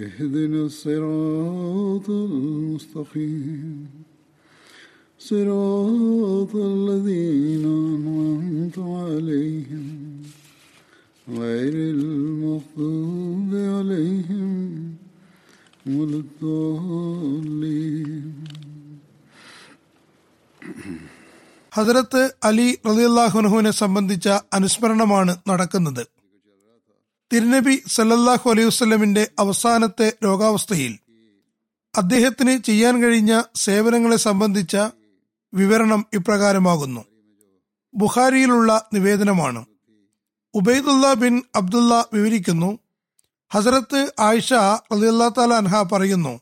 اهدنا الصراط المستقيم صراط الذين أنعمت عليهم غير المغضوب عليهم ولا الضالين ഹസരത്ത് അലി റലിയല്ലാഹുനഹുവിനെ സംബന്ധിച്ച അനുസ്മരണമാണ് നടക്കുന്നത് തിരുനബി സല്ലല്ലാഹു അലൈഹി വസ്ലമിന്റെ അവസാനത്തെ രോഗാവസ്ഥയിൽ അദ്ദേഹത്തിന് ചെയ്യാൻ കഴിഞ്ഞ സേവനങ്ങളെ സംബന്ധിച്ച വിവരണം ഇപ്രകാരമാകുന്നു. ബുഖാരിയിലുള്ള നിവേദനമാണ്. ഉബൈദുല്ല ബിൻ അബ്ദുള്ള വിവരിക്കുന്നു ഹസരത്ത് ആയിഷ റളിയല്ലാഹു താല അൻഹ പറയുന്നു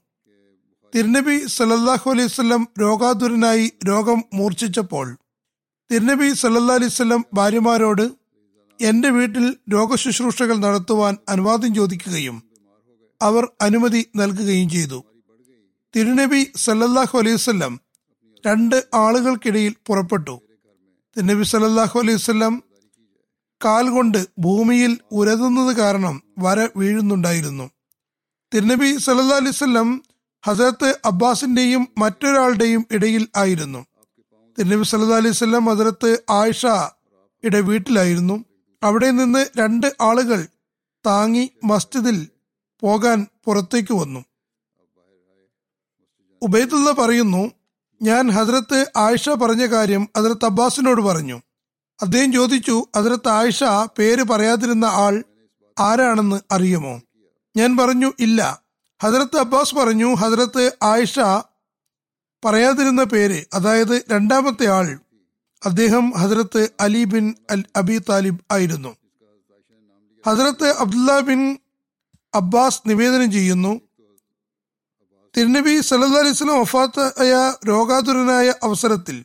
തിരുനബി സല്ലല്ലാഹു അലൈഹി വസല്ലം രോഗാതുരനായി രോഗം മൂർച്ഛിച്ചപ്പോൾ തിരുനബി സല്ലല്ലാ അലൈഹി വസല്ലം ഭാര്യമാരോട് എന്റെ വീട്ടിൽ രോഗശുശ്രൂഷകൾ നടത്തുവാൻ അനുവാദം ചോദിക്കുകയും അവർ അനുമതി നൽകുകയും ചെയ്തു. തിരുനബി സല്ലല്ലാഹു അലൈഹി വസല്ലം രണ്ട് ആളുകൾക്കിടയിൽ പുറപ്പെട്ടു. തിരുനബി സല്ലല്ലാഹു അലൈഹി വസല്ലം കാൽ കൊണ്ട് ഭൂമിയിൽ ഉരതുന്നത് കാരണം വര വീഴുന്നുണ്ടായിരുന്നു. തിരുനബി സല്ലല്ലാഹു അലൈഹി വസല്ലം ഹസരത്ത് അബ്ബാസിന്റെയും മറ്റൊരാളുടെയും ഇടയിൽ ആയിരുന്നു. തിരുനബി സല്ലു അലൈഹി വസല്ലം ഹസരത്ത് ആയിഷ വീട്ടിലായിരുന്നു. അവിടെ നിന്ന് രണ്ട് ആളുകൾ താങ്ങി മസ്ജിദിൽ പോകാൻ പുറത്തേക്ക് വന്നു. ഉബൈദുള്ള പറയുന്നു ഞാൻ ഹജ്രത്ത് ആയിഷ പറഞ്ഞ കാര്യം ഹസരത്ത് അബ്ബാസിനോട് പറഞ്ഞു. അദ്ദേഹം ചോദിച്ചു ഹസരത്ത് ആയിഷ പേര് പറയാതിരുന്ന ആൾ ആരാണെന്ന് അറിയുമോ? ഞാൻ പറഞ്ഞു ഇല്ല. ഹജറത്ത് അബ്ബാസ് പറഞ്ഞു ഹജറത്ത് ആയിഷ പറയാതിരുന്ന പേര് അതായത് രണ്ടാമത്തെ ആൾ അദ്ദേഹം Hazrat Ali bin al Abi Talib ആയിരുന്നു. ഹസ്രത്ത് അബ്ദുല്ല ബിൻ അബ്ബാസ് നിവേദനം ചെയ്യുന്നു തിരുനബി സല്ലാ അലൈഹി സ്വലം വഫാത്തായ രോഗാതുരനായ അവസരത്തിൽ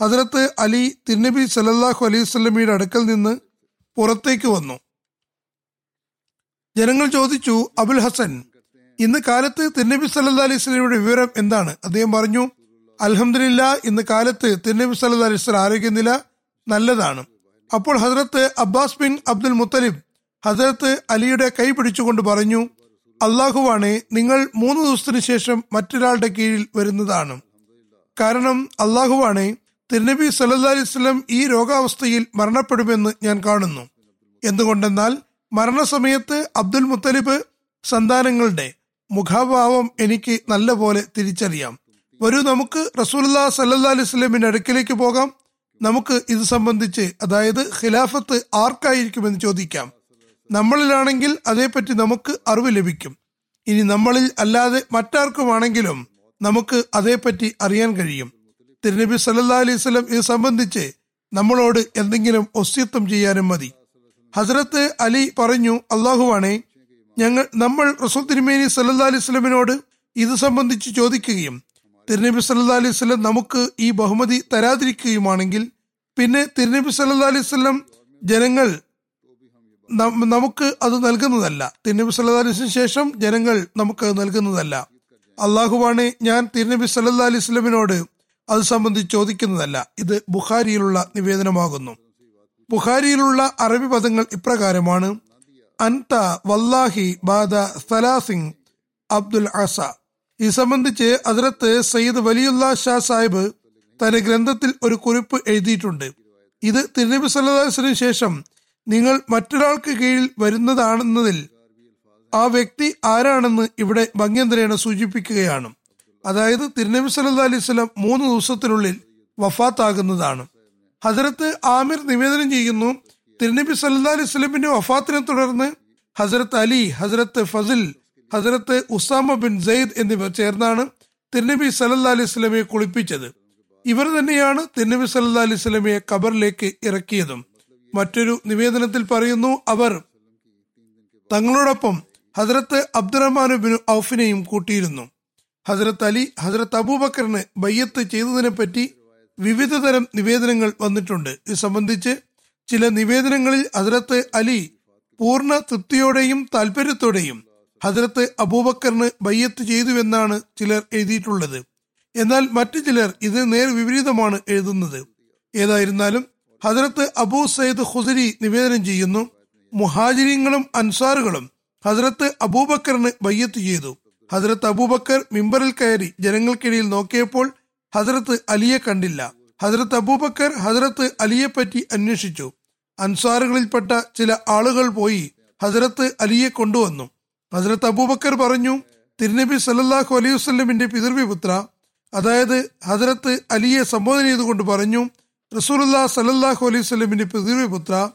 ഹസ്രത്ത് അലി തിരുനബി സല്ലാഹു അലൈഹി സ്വലമിയുടെ അടുക്കൽ നിന്ന് പുറത്തേക്ക് വന്നു. ജനങ്ങൾ ചോദിച്ചു അബുൽ ഹസൻ ഇന്ന് കാലത്ത് തിരുനബി സല്ലാ അലൈഹി സ്വലമിയുടെ വിവരം എന്താണ്? അദ്ദേഹം പറഞ്ഞു അലഹമില്ല ഇന്ന് കാലത്ത് തിരുനബി സല്ലാ അലൈഹി സ്വലം ആരോഗ്യനില നല്ലതാണ്. അപ്പോൾ ഹസരത്ത് അബ്ബാസ് ബിൻ അബ്ദുൽ മുത്തലിബ് ഹസരത്ത് അലിയുടെ കൈ പിടിച്ചുകൊണ്ട് പറഞ്ഞു അള്ളാഹുവാണ് നിങ്ങൾ മൂന്ന് ദിവസത്തിന് ശേഷം മറ്റൊരാളുടെ കീഴിൽ വരുന്നതാണ്. കാരണം അള്ളാഹുവാണ് തിരുനബി സല്ലാ സ്വലം ഈ രോഗാവസ്ഥയിൽ മരണപ്പെടുമെന്ന് ഞാൻ കാണുന്നു. എന്തുകൊണ്ടെന്നാൽ മരണസമയത്ത് അബ്ദുൽ മുത്തലിബ് സന്താനങ്ങളുടെ മുഖാഭാവം എനിക്ക് നല്ലപോലെ തിരിച്ചറിയാം. വരൂ നമുക്ക് റസൂല്ലാ സല്ലാ അലൈഹി സ്വലമിന്റെ അടുക്കിലേക്ക് പോകാം. നമുക്ക് ഇത് സംബന്ധിച്ച് അതായത് ഖിലാഫത്ത് ആർക്കായിരിക്കുമെന്ന് ചോദിക്കാം. നമ്മളിലാണെങ്കിൽ അതേപ്പറ്റി നമുക്ക് അറിവ് ലഭിക്കും. ഇനി നമ്മളിൽ അല്ലാതെ മറ്റാർക്കുമാണെങ്കിലും നമുക്ക് അതേപ്പറ്റി അറിയാൻ കഴിയും. തിരുനബി സല്ലാ അലൈഹി സ്വലം ഇത് സംബന്ധിച്ച് നമ്മളോട് എന്തെങ്കിലും ഒസ്യത്വം ചെയ്യാനും മതി. ഹസരത്ത് അലി പറഞ്ഞു അള്ളാഹുവാണേ ഞങ്ങൾ നമ്മൾ റസൂൽ തിരുമേനി സല്ലാ അലൈഹി സ്വലമിനോട് ഇത് സംബന്ധിച്ച് ചോദിക്കുകയും തിരുനബി സല്ലാ അലൈഹി സ്വലം നമുക്ക് ഈ ബഹുമതി തരാതിരിക്കുകയുമാണെങ്കിൽ പിന്നെ തിരുനബി സല്ലാ അലൈഹി സ്വലം ജനങ്ങൾ നമുക്ക് അത് നൽകുന്നതല്ല. തിരുനബി സല്ലാ അലൈഹിന് ശേഷം ജനങ്ങൾ നമുക്ക് അത് നൽകുന്നതല്ല. അള്ളാഹുവാണ് ഞാൻ തിരുനബി സല്ലാ അലൈഹി സ്വലമിനോട് അത് സംബന്ധിച്ച് ചോദിക്കുന്നതല്ല. ഇത് ബുഖാരിയിലുള്ള നിവേദനമാകുന്നു. ബുഖാരിയിലുള്ള അറബി പദങ്ങൾ ഇപ്രകാരമാണ് അൻത വല്ലാഹി ബാദ സലാസിംഗ് അബ്ദുൽ അസ ഇത് സംബന്ധിച്ച് അതിരത്ത് സയ്യിദ് വലിയുള്ള ഷാ സാഹിബ് തന്റെ ഗ്രന്ഥത്തിൽ ഒരു കുറിപ്പ് എഴുതിയിട്ടുണ്ട്. ഇത് തിരുനബി സല്ലാസിനു ശേഷം നിങ്ങൾ മറ്റൊരാൾക്ക് കീഴിൽ വരുന്നതാണെന്നതിൽ ആ വ്യക്തി ആരാണെന്ന് ഇവിടെ ഭംഗ്യന്തരേണ സൂചിപ്പിക്കുകയാണ്. അതായത് തിരുനബി സല്ലാ അലൈഹി സ്വലം മൂന്ന് ദിവസത്തിനുള്ളിൽ വഫാത്താകുന്നതാണ്. ഹസരത്ത് ആമിർ നിവേദനം ചെയ്യുന്നു തിരുനബി സല്ലാ അലൈഹി സ്വലമിന്റെ വഫാത്തിനെ തുടർന്ന് ഹസരത്ത് അലി ഹസരത്ത് ഫസിൽ ഹസരത്ത് ഉസാമ ബിൻ സെയ്ദ് എന്നിവർ ചേർന്നാണ് തിരുനബി സല്ലാ അലൈഹി സ്വലമയെ കുളിപ്പിച്ചത്. ഇവർ തന്നെയാണ് തിരുനബി സല്ലാ അലൈഹി സ്വലമയെ ഖബറിലേക്ക് ഇറക്കിയതും. മറ്റൊരു നിവേദനത്തിൽ പറയുന്നു അവർ തങ്ങളോടൊപ്പം ഹസരത്ത് അബ്ദുറഹ്മാൻ ബിൻ ഔഫിനെയും കൂട്ടിയിരുന്നു. ഹസരത്ത് അലി ഹസരത്ത് അബൂബക്കറിന് ബയ്യത്ത് ചെയ്തതിനെ പറ്റി വിവിധ തരം നിവേദനങ്ങൾ വന്നിട്ടുണ്ട്. ഇത് സംബന്ധിച്ച് ചില നിവേദനങ്ങളിൽ ഹസരത്ത് അലി പൂർണ തൃപ്തിയോടെയും താല്പര്യത്തോടെയും ഹസരത്ത് അബൂബക്കറിന് ബയ്യത്ത് ചെയ്തുവെന്നാണ് ചിലർ എഴുതിയിട്ടുള്ളത്. എന്നാൽ മറ്റു ചിലർ ഇത് നേർ വിപരീതമാണ് എഴുതുന്നത്. ഏതായിരുന്നാലും ഹജ്രത്ത് അബൂ സയ്യിദ് ഖുസരി നിവേദനം ചെയ്യുന്നു മുഹാജിരിങ്ങളും അൻസാറുകളും ഹജ്രത്ത് അബൂബക്കറിന് ബയ്യത്ത് ചെയ്തു. ഹജ്രത്ത് അബൂബക്കർ മിമ്പറിൽ കയറി ജനങ്ങൾക്കിടയിൽ നോക്കിയപ്പോൾ ഹജ്രത്ത് അലിയെ കണ്ടില്ല. ഹജ്രത്ത് അബൂബക്കർ ഹജ്രത്ത് അലിയെ പറ്റി അന്വേഷിച്ചു. അൻസാറുകളിൽപ്പെട്ട ചില ആളുകൾ പോയി ഹജ്രത്ത് അലിയെ കൊണ്ടുവന്നു. ഹസരത്ത് അബൂബക്കർ പറഞ്ഞു തിരുനബി സല്ലാഹു അലൈഹി വസ്ലമിന്റെ പിതൃവിപുത്ര അതായത് ഹസരത്ത് അലിയെ സംബോധന ചെയ്തുകൊണ്ട് പറഞ്ഞു റസൂലുല്ലാ സലല്ലാഹു അലൈഹി സ്വലമിന്റെ പിതൃവിപുത്ര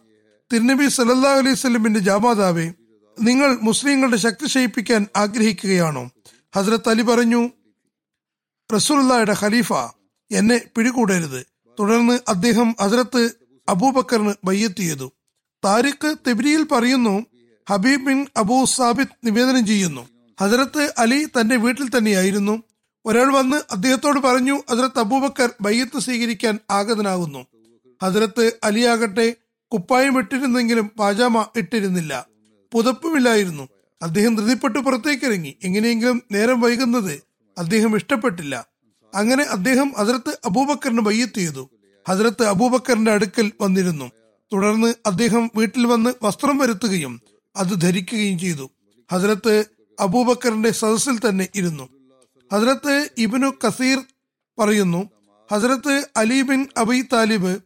തിരുനബി സലല്ലാഹു അലൈഹി സ്വലമിന്റെ ജാമാതാവേ നിങ്ങൾ മുസ്ലിങ്ങളുടെ ശക്തി ക്ഷയിപ്പിക്കാൻ ആഗ്രഹിക്കുകയാണോ? ഹസരത്ത് അലി പറഞ്ഞു റസൂലുള്ളയുടെ ഖലീഫ എന്നെ പിടികൂടരുത്. തുടർന്ന് അദ്ദേഹം ഹസരത്ത് അബൂബക്കറിന് ബയ്യത്ത് ചെയ്തു. താരിഖ് തെബിരിയിൽ പറയുന്നു ഹബീബ് ബിൻ അബൂ സാബിദ് നിവേദനം ചെയ്യുന്നു. ഹസരത്ത് അലി തന്റെ വീട്ടിൽ തന്നെയായിരുന്നു. ഒരാൾ വന്ന് അദ്ദേഹത്തോട് പറഞ്ഞു ഹസരത്ത് അബൂബക്കർ ബയ്യത്ത് സ്വീകരിക്കാൻ ആഗതനാകുന്നു. ഹസരത്ത് അലിയാകട്ടെ കുപ്പായം ഇട്ടിരുന്നെങ്കിലും പാജാമ ഇട്ടിരുന്നില്ല. പുതപ്പുമില്ലായിരുന്നു. അദ്ദേഹം ധൃതിപ്പെട്ട് പുറത്തേക്കിറങ്ങി എങ്ങനെയെങ്കിലും നേരം വൈകുന്നത് അദ്ദേഹം ഇഷ്ടപ്പെട്ടില്ല. അങ്ങനെ അദ്ദേഹം ഹസരത്ത് അബൂബക്കറിന് ബയ്യത്ത് ചെയ്തു. ഹസരത്ത് അബൂബക്കറിന്റെ അടുക്കൽ വന്നിരുന്നു. തുടർന്ന് അദ്ദേഹം വീട്ടിൽ വന്ന് വസ്ത്രം വരുത്തുകയും അത് ധരിക്കുകയും ചെയ്തു. ഹസരത്ത് അബൂബക്കറിന്റെ സദസ്സിൽ തന്നെ ഇരുന്നു. ഹസരത്ത് ഇബിനു കസീർ പറയുന്നു Hazrat Ali bin Abi Talib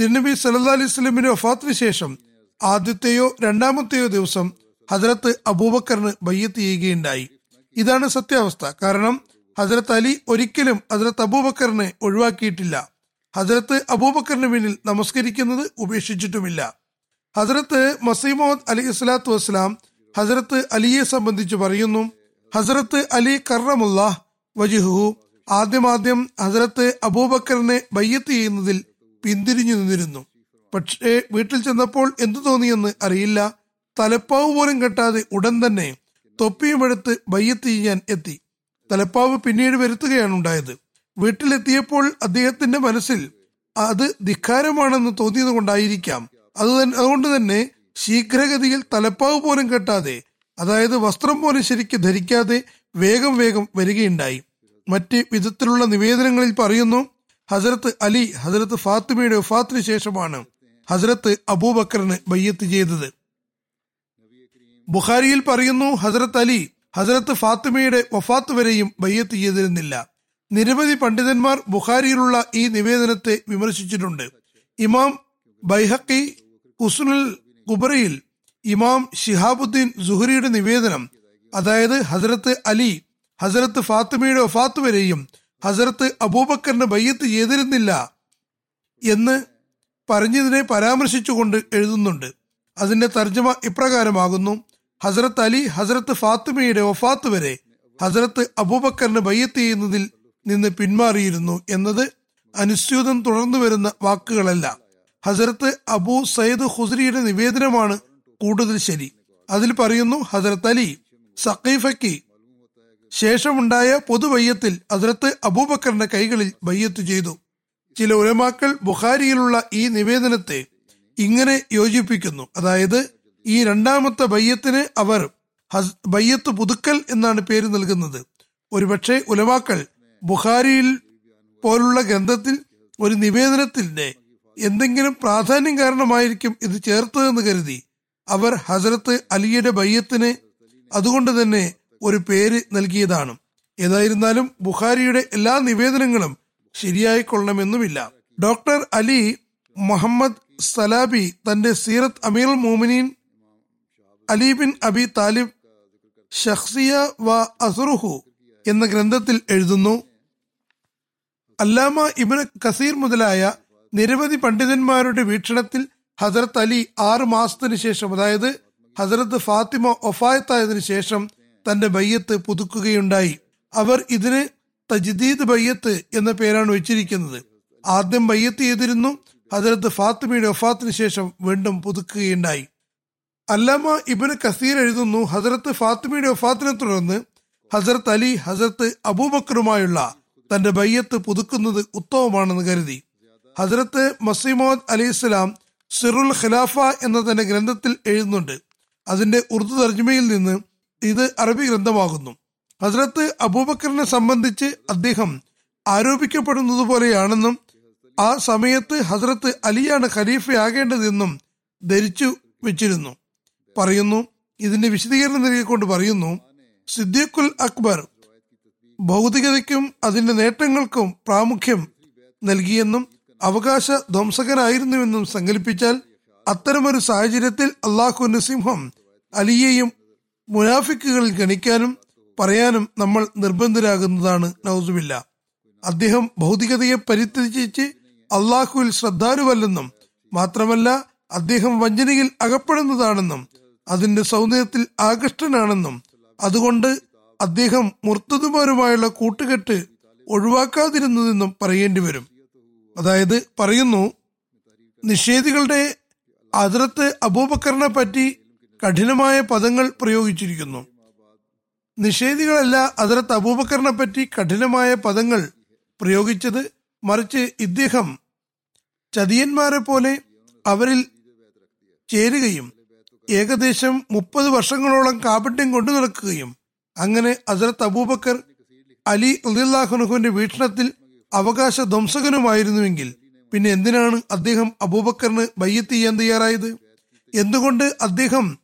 തിരുനബി സല്ലാ അലൈഹി സ്വലമിന്റെ വഫാത്തിന് ശേഷം ആദ്യത്തെയോ രണ്ടാമത്തെയോ ദിവസം ഹസരത്ത് അബൂബക്കറിന് ബയ്യത്ത് ചെയ്യുകയുണ്ടായി. ഇതാണ് സത്യാവസ്ഥ. കാരണം ഹസരത്ത് അലി ഒരിക്കലും ഹസരത്ത് അബൂബക്കറിനെ ഒഴിവാക്കിയിട്ടില്ല. ഹസരത്ത് അബൂബക്കറിന് പിന്നിൽ നമസ്കരിക്കുന്നത് ഉപേക്ഷിച്ചിട്ടുമില്ല. ഹസരത്ത് മസീമോദ് അലി ഇസ്ലാത്തു വസ്സലാം ഹസരത്ത് അലിയെ സംബന്ധിച്ച് പറയുന്നു ഹസരത്ത് അലി കറമുള്ള വജിഹു. ആദ്യമാദ്യം ഹസരത്ത് അബൂബക്കറിനെ ബയ്യത്ത് ചെയ്യുന്നതിൽ പിന്തിരിഞ്ഞു നിന്നിരുന്നു. പക്ഷേ വീട്ടിൽ ചെന്നപ്പോൾ എന്തു തോന്നിയെന്ന് അറിയില്ല. തലപ്പാവ് പോലും കെട്ടാതെ ഉടൻ തന്നെ തൊപ്പിയും എടുത്ത് ബയ്യത്ത് ചെയ്യാൻ എത്തി. തലപ്പാവ് പിന്നീട് വരുത്തുകയാണ് ഉണ്ടായത്. വീട്ടിലെത്തിയപ്പോൾ അദ്ദേഹത്തിന്റെ മനസ്സിൽ അത് ധിക്കാരമാണെന്ന് തോന്നിയത് കൊണ്ടായിരിക്കാം അത് അതുകൊണ്ട് തന്നെ ശീഘ്രഗതിയിൽ തലപ്പാവ് പോലും കെട്ടാതെ അതായത് വസ്ത്രം പോലും ശരിക്ക് ധരിക്കാതെ വേഗം വേഗം വരികയുണ്ടായി. മറ്റ് വിധത്തിലുള്ള നിവേദനങ്ങളിൽ പറയുന്നു ഹസരത്ത് അലി ഹസരത്ത് ഫാത്തിമയുടെ വഫാത്തിന് ശേഷമാണ് ഹസരത്ത് അബൂബക്കറിന് ബയ്യത്ത് ചെയ്തത്. ബുഖാരിയിൽ പറയുന്നു ഹസരത്ത് അലി ഹസരത്ത് ഫാത്തിമയുടെ വഫാത്ത് വരെയും ബയ്യത്ത് ചെയ്തിരുന്നില്ല. നിരവധി പണ്ഡിതന്മാർ ബുഖാരിയിലുള്ള ഈ നിവേദനത്തെ വിമർശിച്ചിട്ടുണ്ട്. ഇമാം ബൈഹക്കി ഹുസ്നുൽ കുബറയിൽ ഇമാം ഷിഹാബുദ്ദീൻ സുഹരിയുടെ നിവേദനം അതായത് ഹസരത്ത് അലി ഹസരത്ത് ഫാത്തിമയുടെ വഫാത്ത് വരെയും ഹസരത്ത് അബൂബക്കറിന് ബയ്യത്ത് ചെയ്തിരുന്നില്ല എന്ന് പറഞ്ഞതിനെ പരാമർശിച്ചുകൊണ്ട് എഴുതുന്നുണ്ട്. അതിന്റെ തർജമ ഇപ്രകാരമാകുന്നു. ഹസരത്ത് അലി ഹസരത്ത് ഫാത്തിമയുടെ വഫാത്ത് വരെ ഹസരത്ത് അബൂബക്കറിന് ബയ്യത്ത് ചെയ്യുന്നതിൽ നിന്ന് പിന്മാറിയിരുന്നു എന്നത് അനുസ്യൂതം തുടർന്നു വരുന്ന വാക്കുകളല്ല. ഹസരത്ത് അബൂ സയ്യിദ് ഹുസ്രിയുടെ നിവേദനമാണ് കൂടുതൽ ശരി. അതിൽ പറയുന്നു ഹസരത്ത് അലി സഖീഫയ്ക്ക് ശേഷമുണ്ടായ പൊതുവയ്യത്തിൽ ഹസരത്ത് അബൂബക്കറിന്റെ കൈകളിൽ വയ്യത്ത് ചെയ്തു. ചില ഉലമാക്കൾ ബുഖാരിയിലുള്ള ഈ നിവേദനത്തെ ഇങ്ങനെ യോജിപ്പിക്കുന്നു. അതായത് ഈ രണ്ടാമത്തെ ബയ്യത്തിന് അവർ ബയ്യത്ത് പുതുക്കൽ എന്നാണ് പേര് നൽകുന്നത്. ഒരുപക്ഷെ ഉലമാക്കൾ ബുഖാരിയിൽ പോലുള്ള ഗ്രന്ഥത്തിൽ ഒരു നിവേദനത്തിന്റെ എന്തെങ്കിലും പ്രാധാന്യം കാരണമായിരിക്കും ഇത് ചേർത്തതെന്ന് കരുതി അവർ ഹസരത്ത് അലിയുടെ ബയ്യത്തിന് അതുകൊണ്ട് തന്നെ ഒരു പേര് നൽകിയതാണ്. ഏതായിരുന്നാലും ബുഖാരിയുടെ എല്ലാ നിവേദനങ്ങളും ശരിയായി കൊള്ളണമെന്നുമില്ല. ഡോക്ടർ അലി മുഹമ്മദ് സലാബി തന്റെ സീറത്ത് അമീർ മോമിനീൻ അലി ബിൻ അബി താലിബ് ഷഹ്സിയ വ അസുറുഹു എന്ന ഗ്രന്ഥത്തിൽ എഴുതുന്നു. അല്ലാമ ഇബ്നു കസീർ മുതലായ നിരവധി പണ്ഡിതന്മാരുടെ വീക്ഷണത്തിൽ ഹസരത്ത് അലി ആറ് മാസത്തിന് ശേഷം അതായത് ഹസരത്ത് ഫാത്തിമ ഒഫായത്തായതിനു ശേഷം തന്റെ ബയ്യത്ത് പുതുക്കുകയുണ്ടായി. അവർ ഇതിന് തജ്ദീദ് ബയ്യത്ത് എന്ന പേരാണ് വെച്ചിരിക്കുന്നത്. ആദ്യം ബയ്യത്ത് ചെയ്തിരുന്നു ഹസരത്ത് ഫാത്തിമയുടെ ഒഫാത്തിന് ശേഷം വീണ്ടും പുതുക്കുകയുണ്ടായി. അല്ലാമ ഇബിന് കസീർ എഴുതുന്നു ഹസരത്ത് ഫാത്തിമയുടെ ഒഫാത്തിനെ തുടർന്ന് ഹസരത്ത് അലി ഹസരത്ത് അബൂബക്കറുമായുള്ള തന്റെ ബയ്യത്ത് പുതുക്കുന്നത് ഉത്തമമാണെന്ന് കരുതി. ഹസരത്ത് മസീമോദ് അലി ഇസ്ലാം സിറുൽ ഖിലാഫ എന്ന തന്റെ ഗ്രന്ഥത്തിൽ എഴുതുന്നുണ്ട്. അതിന്റെ ഉറുദു തർജ്മയിൽ നിന്ന് ഇത് അറബി ഗ്രന്ഥമാകുന്നു. ഹസരത്ത് അബൂബക്കറിനെ സംബന്ധിച്ച് അദ്ദേഹം ആരോപിക്കപ്പെടുന്നത് പോലെയാണെന്നും ആ സമയത്ത് ഹസ്രത്ത് അലിയാണ് ഖലീഫയാകേണ്ടതെന്നും ധരിച്ചു വെച്ചിരുന്നു. പറയുന്നു ഇതിന്റെ വിശദീകരണം നൽകിക്കൊണ്ട് പറയുന്നു സിദ്ദീഖുൽ അക്ബർ ഭൗതികതയ്ക്കും അതിന്റെ നേട്ടങ്ങൾക്കും പ്രാമുഖ്യം നൽകിയെന്നും അവകാശ ധ്വംസകനായിരുന്നുവെന്നും സങ്കല്പിച്ചാൽ അത്തരമൊരു സാഹചര്യത്തിൽ അള്ളാഹു നസിംഹം അലിയെയും മുനാഫിക്കുകളിൽ ഗണിക്കാനും പറയാനും നമ്മൾ നിർബന്ധരാകുന്നതാണ് നൗസുബില്ല. അദ്ദേഹം ഭൗതികതയെ പരിത്യജിച്ച് അള്ളാഹുവിൽ ശ്രദ്ധാലുവല്ലെന്നും മാത്രമല്ല അദ്ദേഹം വഞ്ചനയിൽ അകപ്പെടുന്നതാണെന്നും അതിന്റെ സൗന്ദര്യത്തിൽ ആകൃഷ്ടനാണെന്നും അതുകൊണ്ട് അദ്ദേഹം മുർത്തതുമാരുമായുള്ള കൂട്ടുകെട്ട് ഒഴിവാക്കാതിരുന്നതെന്നും പറയേണ്ടി വരും അതായത് പറയുന്നു നിഷേധികളുടെ അതിർത്ത് അബൂബക്കറിനെ പറ്റി കഠിനമായ പദങ്ങൾ പ്രയോഗിച്ചിരിക്കുന്നു. നിഷേധികളല്ല അതിർത്ത് അബൂബക്കറിനെ പറ്റി കഠിനമായ പദങ്ങൾ പ്രയോഗിച്ചത്. മറിച്ച് ഇദ്ദേഹം ചതിയന്മാരെ പോലെ അവരിൽ ചേരുകയും ഏകദേശം മുപ്പത് വർഷങ്ങളോളം കാപട്യം കൊണ്ടു നടക്കുകയും അങ്ങനെ അസരത്ത് അബൂബക്കർ അലി അലിഹുനുഹുവിന്റെ വീക്ഷണത്തിൽ അവകാശ ധ്വംസകനുമായിരുന്നുവെങ്കിൽ പിന്നെ എന്തിനാണ് അദ്ദേഹം അബൂബക്കറിന് ബയ്യത്ത് ചെയ്യാൻ തയ്യാറായത്? എന്തുകൊണ്ട് അദ്ദേഹം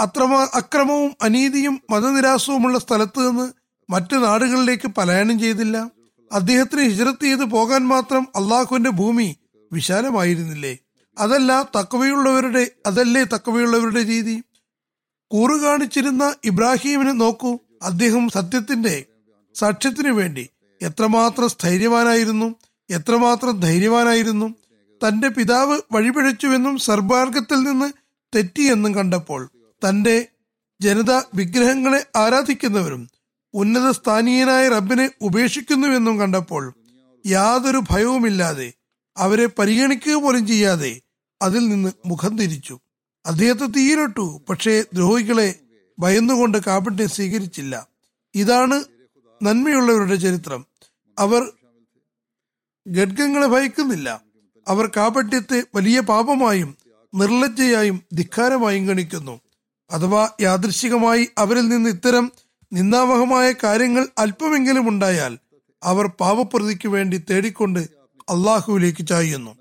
അത്രമാ അക്രമവും അനീതിയും മതനിരാസവുമുള്ള സ്ഥലത്ത് നിന്ന് മറ്റു നാടുകളിലേക്ക് പലായനം ചെയ്തില്ല? അദ്ദേഹത്തിന് ഹിജറത്ത് ചെയ്ത് പോകാൻ മാത്രം അള്ളാഹുവിന്റെ ഭൂമി വിശാലമായിരുന്നില്ലേ? അതല്ല തക്കവയുള്ളവരുടെ അതല്ലേ തക്കവയുള്ളവരുടെ രീതി? കൂറു കാണിച്ചിരുന്ന ഇബ്രാഹീമിനെ നോക്കൂ. അദ്ദേഹം സത്യത്തിന്റെ സാക്ഷ്യത്തിനു വേണ്ടി എത്രമാത്രം സ്ഥൈര്യവാനായിരുന്നു എത്രമാത്രം ധൈര്യവാനായിരുന്നു തന്റെ പിതാവ് വഴിപിഴച്ചുവെന്നും സർമാർഗത്തിൽ നിന്ന് തെറ്റിയെന്നും കണ്ടപ്പോൾ തന്റെ ജനത വിഗ്രഹങ്ങളെ ആരാധിക്കുന്നവരും ഉന്നത സ്ഥാനീയനായ റബ്ബിനെ ഉപേക്ഷിക്കുന്നുവെന്നും കണ്ടപ്പോൾ യാതൊരു ഭയവുമില്ലാതെ അവരെ പരിഗണിക്കുക പോലും ചെയ്യാതെ അതിൽ നിന്ന് മുഖം തിരിച്ചു. അദ്ദേഹത്തെ തീയിലിട്ടു പക്ഷേ ദ്രോഹികളെ ഭയന്നുകൊണ്ട് കാപട്യം സ്വീകരിച്ചില്ല. ഇതാണ് നന്മയുള്ളവരുടെ ചരിത്രം. അവർ ഗഡ്ഗങ്ങളെ ഭയക്കുന്നില്ല. അവർ കാപട്യത്തെ വലിയ പാപമായും നിർലജ്ജയായും ധിക്കാരമായും ഗണിക്കുന്നു. അഥവാ യാദൃശികമായി അവരിൽ നിന്ന് ഇത്തരം നിന്ദാവഹമായ കാര്യങ്ങൾ അല്പമെങ്കിലും ഉണ്ടായാൽ അവർ പാപപ്രതിക്ക് വേണ്ടി തേടിക്കൊണ്ട് അള്ളാഹുവിലേക്ക് ചായുന്നു.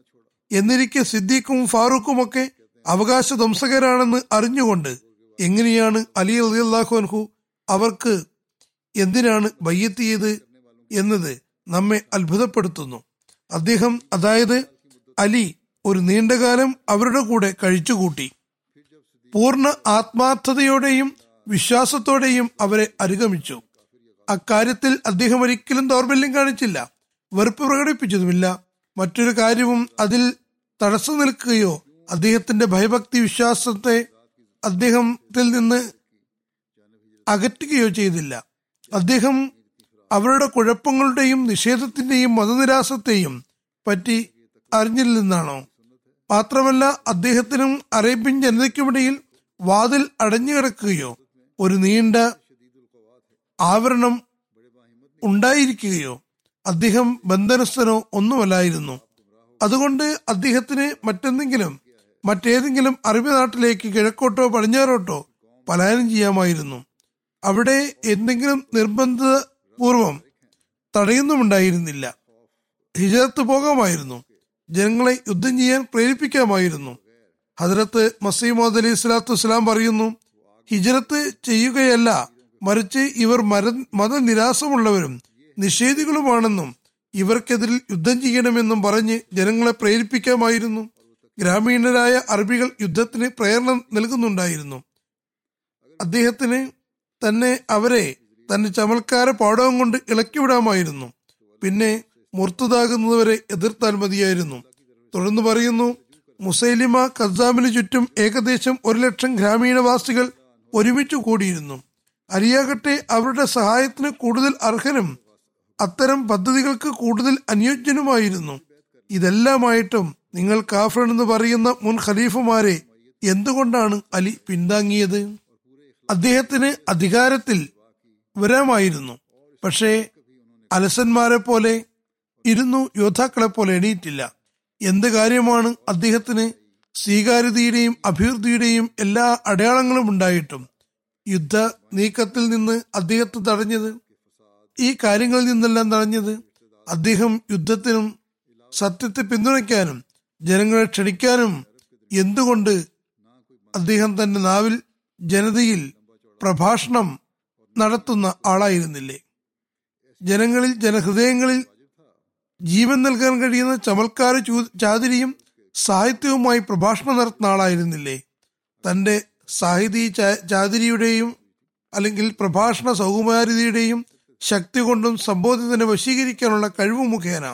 എന്നിരിക്കെ സിദ്ദീഖും ഫാറൂഖും ഒക്കെ അവകാശ ധ്വംസകരാണെന്ന് അറിഞ്ഞുകൊണ്ട് എങ്ങനെയാണ് അലി അലി അള്ളാഹു അവർക്ക് എന്തിനാണ് ബയ്യത്തിയത് എന്നത് നമ്മെ അത്ഭുതപ്പെടുത്തുന്നു. അദ്ദേഹം അതായത് അലി ഒരു നീണ്ടകാലം അവരുടെ കൂടെ കഴിച്ചുകൂട്ടി. പൂർണ ആത്മാർത്ഥതയോടെയും വിശ്വാസത്തോടെയും അവരെ അനുഗമിച്ചു. അക്കാര്യത്തിൽ അദ്ദേഹം ഒരിക്കലും ദൗർബല്യം കാണിച്ചില്ല. വെറുപ്പ് പ്രകടിപ്പിച്ചതുമില്ല. മറ്റൊരു കാര്യവും അതിൽ തടസ്സം നിൽക്കുകയോ അദ്ദേഹത്തിന്റെ ഭയഭക്തി വിശ്വാസത്തെ അദ്ദേഹത്തിൽ നിന്ന് അകറ്റുകയോ ചെയ്തില്ല. അദ്ദേഹം അവരുടെ കുഴപ്പങ്ങളുടെയും നിഷേധത്തിന്റെയും മതനിരാസത്തെയും പറ്റി അറിഞ്ഞില്ലെന്നാണോ? മാത്രമല്ല അദ്ദേഹത്തിനും അറേബ്യൻ ജനതയ്ക്കുമിടയിൽ വാതിൽ അടഞ്ഞു കിടക്കുകയോ ഒരു നീണ്ട ആവരണം ഉണ്ടായിരിക്കുകയോ അദ്ദേഹം ബന്ധനസ്ഥനോ ഒന്നുമല്ലായിരുന്നു. അതുകൊണ്ട് അദ്ദേഹത്തിന് മറ്റെന്തെങ്കിലും മറ്റേതെങ്കിലും അറബി നാട്ടിലേക്ക് കിഴക്കോട്ടോ പടിഞ്ഞാറോട്ടോ പലായനം ചെയ്യാമായിരുന്നു. അവിടെ എന്തെങ്കിലും നിർബന്ധപൂർവം തടയുന്നുമുണ്ടായിരുന്നില്ല. ഹിജറത്ത് പോകാമായിരുന്നു ജനങ്ങളെ യുദ്ധം ചെയ്യാൻ പ്രേരിപ്പിക്കാമായിരുന്നു. ഹജറത്ത് മസീമോദ് അലി സ്വലാത്തു വസ്സലാം പറയുന്നു ഹിജറത്ത് ചെയ്യുകയല്ല മറിച്ച് ഇവർ മര മതനിരാസമുള്ളവരും നിഷേധികളുമാണെന്നും ഇവർക്കെതിരിൽ യുദ്ധം ചെയ്യണമെന്നും പറഞ്ഞ് ജനങ്ങളെ പ്രേരിപ്പിക്കാമായിരുന്നു. ഗ്രാമീണരായ അറബികൾ യുദ്ധത്തിന് പ്രേരണ നൽകുന്നുണ്ടായിരുന്നു. അദ്ദേഹത്തിന് തന്നെ അവരെ തന്റെ ചമൽക്കാര പാടവം കൊണ്ട് ഇളക്കിവിടാമായിരുന്നു. പിന്നെ മുർത്തതാകുന്നതുവരെ എതിർത്താൽ മതിയായിരുന്നു. തുടർന്ന് പറയുന്നു മുസൈലിമ കസാമിന് ചുറ്റും ഏകദേശം ഒരു ലക്ഷം ഗ്രാമീണവാസികൾ ഒരുമിച്ച് കൂടിയിരുന്നു. അരിയാകട്ടെ അവരുടെ സഹായത്തിന് കൂടുതൽ അർഹനും അത്തരം പദ്ധതികൾക്ക് കൂടുതൽ അനുയോജ്യനുമായിരുന്നു. ഇതെല്ലാമായിട്ടും നിങ്ങൾ കാഫർ എന്ന് പറയുന്ന മുൻ ഖലീഫുമാരെ എന്തുകൊണ്ടാണ് അലി പിന്താങ്ങിയത്? അദ്ദേഹത്തിന് അധികാരത്തിൽ വരാമായിരുന്നു. പക്ഷേ അലസന്മാരെ പോലെ ഇരുന്നു യോദ്ധാക്കളെ പോലെ എണീറ്റില്ല. എന്ത് കാര്യമാണ് അദ്ദേഹത്തിന് സ്വീകാര്യതയുടെയും അഭിവൃദ്ധിയുടെയും എല്ലാ അടയാളങ്ങളും ഉണ്ടായിട്ടും? യുദ്ധ നീക്കത്തിൽ നിന്ന് അദ്ദേഹത്തെ തടഞ്ഞത്? ഈ കാര്യങ്ങളിൽ നിന്നെല്ലാം തടഞ്ഞത്? അദ്ദേഹം യുദ്ധത്തിനും സത്യത്തെ പിന്തുണയ്ക്കാനും ജനങ്ങളെ ക്ഷണിക്കാനും എന്തുകൊണ്ട് അദ്ദേഹം തന്റെ നാവിൽ ജനതയിൽ പ്രഭാഷണം നടത്തുന്ന ആളായിരുന്നില്ലേ? ജനങ്ങളിൽ ജനഹൃദയങ്ങളിൽ ജീവൻ നൽകാൻ കഴിയുന്ന ചമൽക്കാര ചാതിരിയും സാഹിത്യവുമായി പ്രഭാഷണം നടത്തുന്ന ആളായിരുന്നില്ലേ? തന്റെ സാഹിതി ചാതിരിയുടെയും അല്ലെങ്കിൽ പ്രഭാഷണ സൗകുമാരിതയുടെയും ശക്തി കൊണ്ടും സംബോധത്തിനെ വശീകരിക്കാനുള്ള കഴിവ് മുഖേന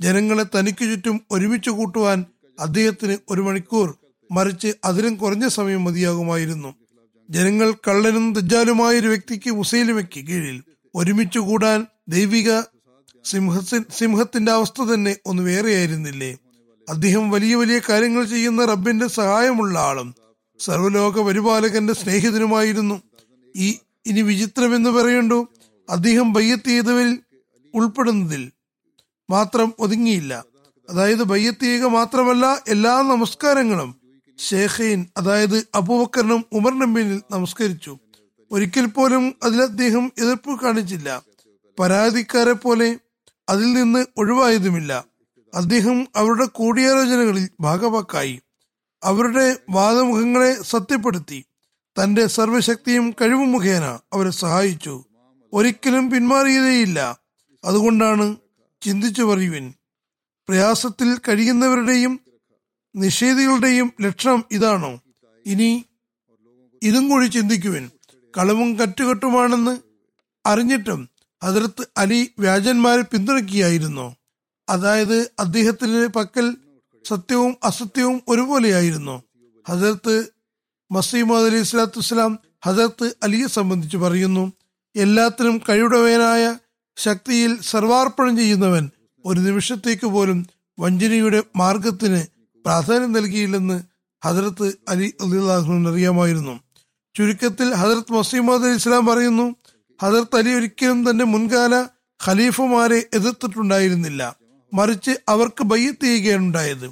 ജനങ്ങളെ തനിക്ക് ചുറ്റും ഒരുമിച്ച് കൂട്ടുവാൻ അദ്ദേഹത്തിന് ഒരു മണിക്കൂർ മറിച്ച് അതിലും കുറഞ്ഞ സമയം മതിയാകുമായിരുന്നു. ജനങ്ങൾ കള്ളനും ദജ്ജാലുമായ ഒരു വ്യക്തിക്ക് മുസൈലിമയ്ക്ക് കീഴിൽ ഒരുമിച്ച് കൂടാൻ ദൈവിക സിംഹ സിംഹത്തിന്റെ അവസ്ഥ തന്നെ ഒന്ന് വേറെയായിരുന്നില്ലേ അദ്ദേഹം വലിയ വലിയ കാര്യങ്ങൾ ചെയ്യുന്ന റബ്ബിന്റെ സഹായമുള്ള ആളും സർവലോക പരിപാലകന്റെ സ്നേഹിതനുമായിരുന്നു. ഈ ഇനി വിചിത്രമെന്ന് പറയണ്ടു? അദ്ദേഹം ബയ്യത്ത് ഉൾപ്പെടുന്നതിൽ മാത്രം ഒതുങ്ങിയില്ല. അതായത് ബയ്യത്ത് മാത്രമല്ല എല്ലാ നമസ്കാരങ്ങളും ഷേഖൈൻ അതായത് അബൂബക്കറിനും ഉമറിനും പിന്നിൽ നമസ്കരിച്ചു. ഒരിക്കൽ പോലും അതിൽ അദ്ദേഹം എതിർപ്പ് കാണിച്ചില്ല. പരാതിക്കാരെ പോലെ അതിൽ നിന്ന് ഒഴിവായതുമില്ല. അദ്ദേഹം അവരുടെ കൂടിയാലോചനകളിൽ ഭാഗവാക്കായി. അവരുടെ വാദമുഖങ്ങളെ സത്യപ്പെടുത്തി. തന്റെ സർവശക്തിയും കഴിവും മുഖേന അവരെ സഹായിച്ചു. ഒരിക്കലും പിന്മാറിയതേയില്ല. അതുകൊണ്ടാണ് ചിന്തിച്ചു പറയുവിൻ. പ്രയാസത്തിൽ കഴിയുന്നവരുടെയും നിഷേധികളുടെയും ലക്ഷണം ഇതാണോ? ഇനി ഇതും കൂടി ചിന്തിക്കുവിൻ. കളവും കറ്റുകെട്ടുമാണെന്ന് അറിഞ്ഞിട്ടും അതിർത്ത് അലി വ്യാജന്മാരെ പിന്തുണയ്ക്കുകയായിരുന്നു? അതായത് അദ്ദേഹത്തിന്റെ പക്കൽ സത്യവും അസത്യവും ഒരുപോലെയായിരുന്നു? ഹജറത്ത് മസീമദ് അലി സ്വലാത്തു വസ്സലാം ഹജറത്ത് അലിയെ സംബന്ധിച്ച് പറയുന്നു എല്ലാത്തിനും കഴിവുടവനായ ശക്തിയിൽ സർവാർപ്പണം ചെയ്യുന്നവൻ ഒരു നിമിഷത്തേക്ക് പോലും വഞ്ചനയുടെ മാർഗത്തിന് പ്രാധാന്യം നൽകിയില്ലെന്ന് ഹജറത്ത് അലി അലിഹുവിന് അറിയാമായിരുന്നു. ചുരുക്കത്തിൽ ഹജറത്ത് മസീമദ് അലി ഇസ്ലാം പറയുന്നു ഹജറത്ത് അലി ഒരിക്കലും തന്റെ മുൻകാല ഖലീഫുമാരെ എതിർത്തിട്ടുണ്ടായിരുന്നില്ല. മറിച്ച് അവർക്ക് ബയ്യത്ത് ചെയ്യുകയാണ് ഉണ്ടായത്.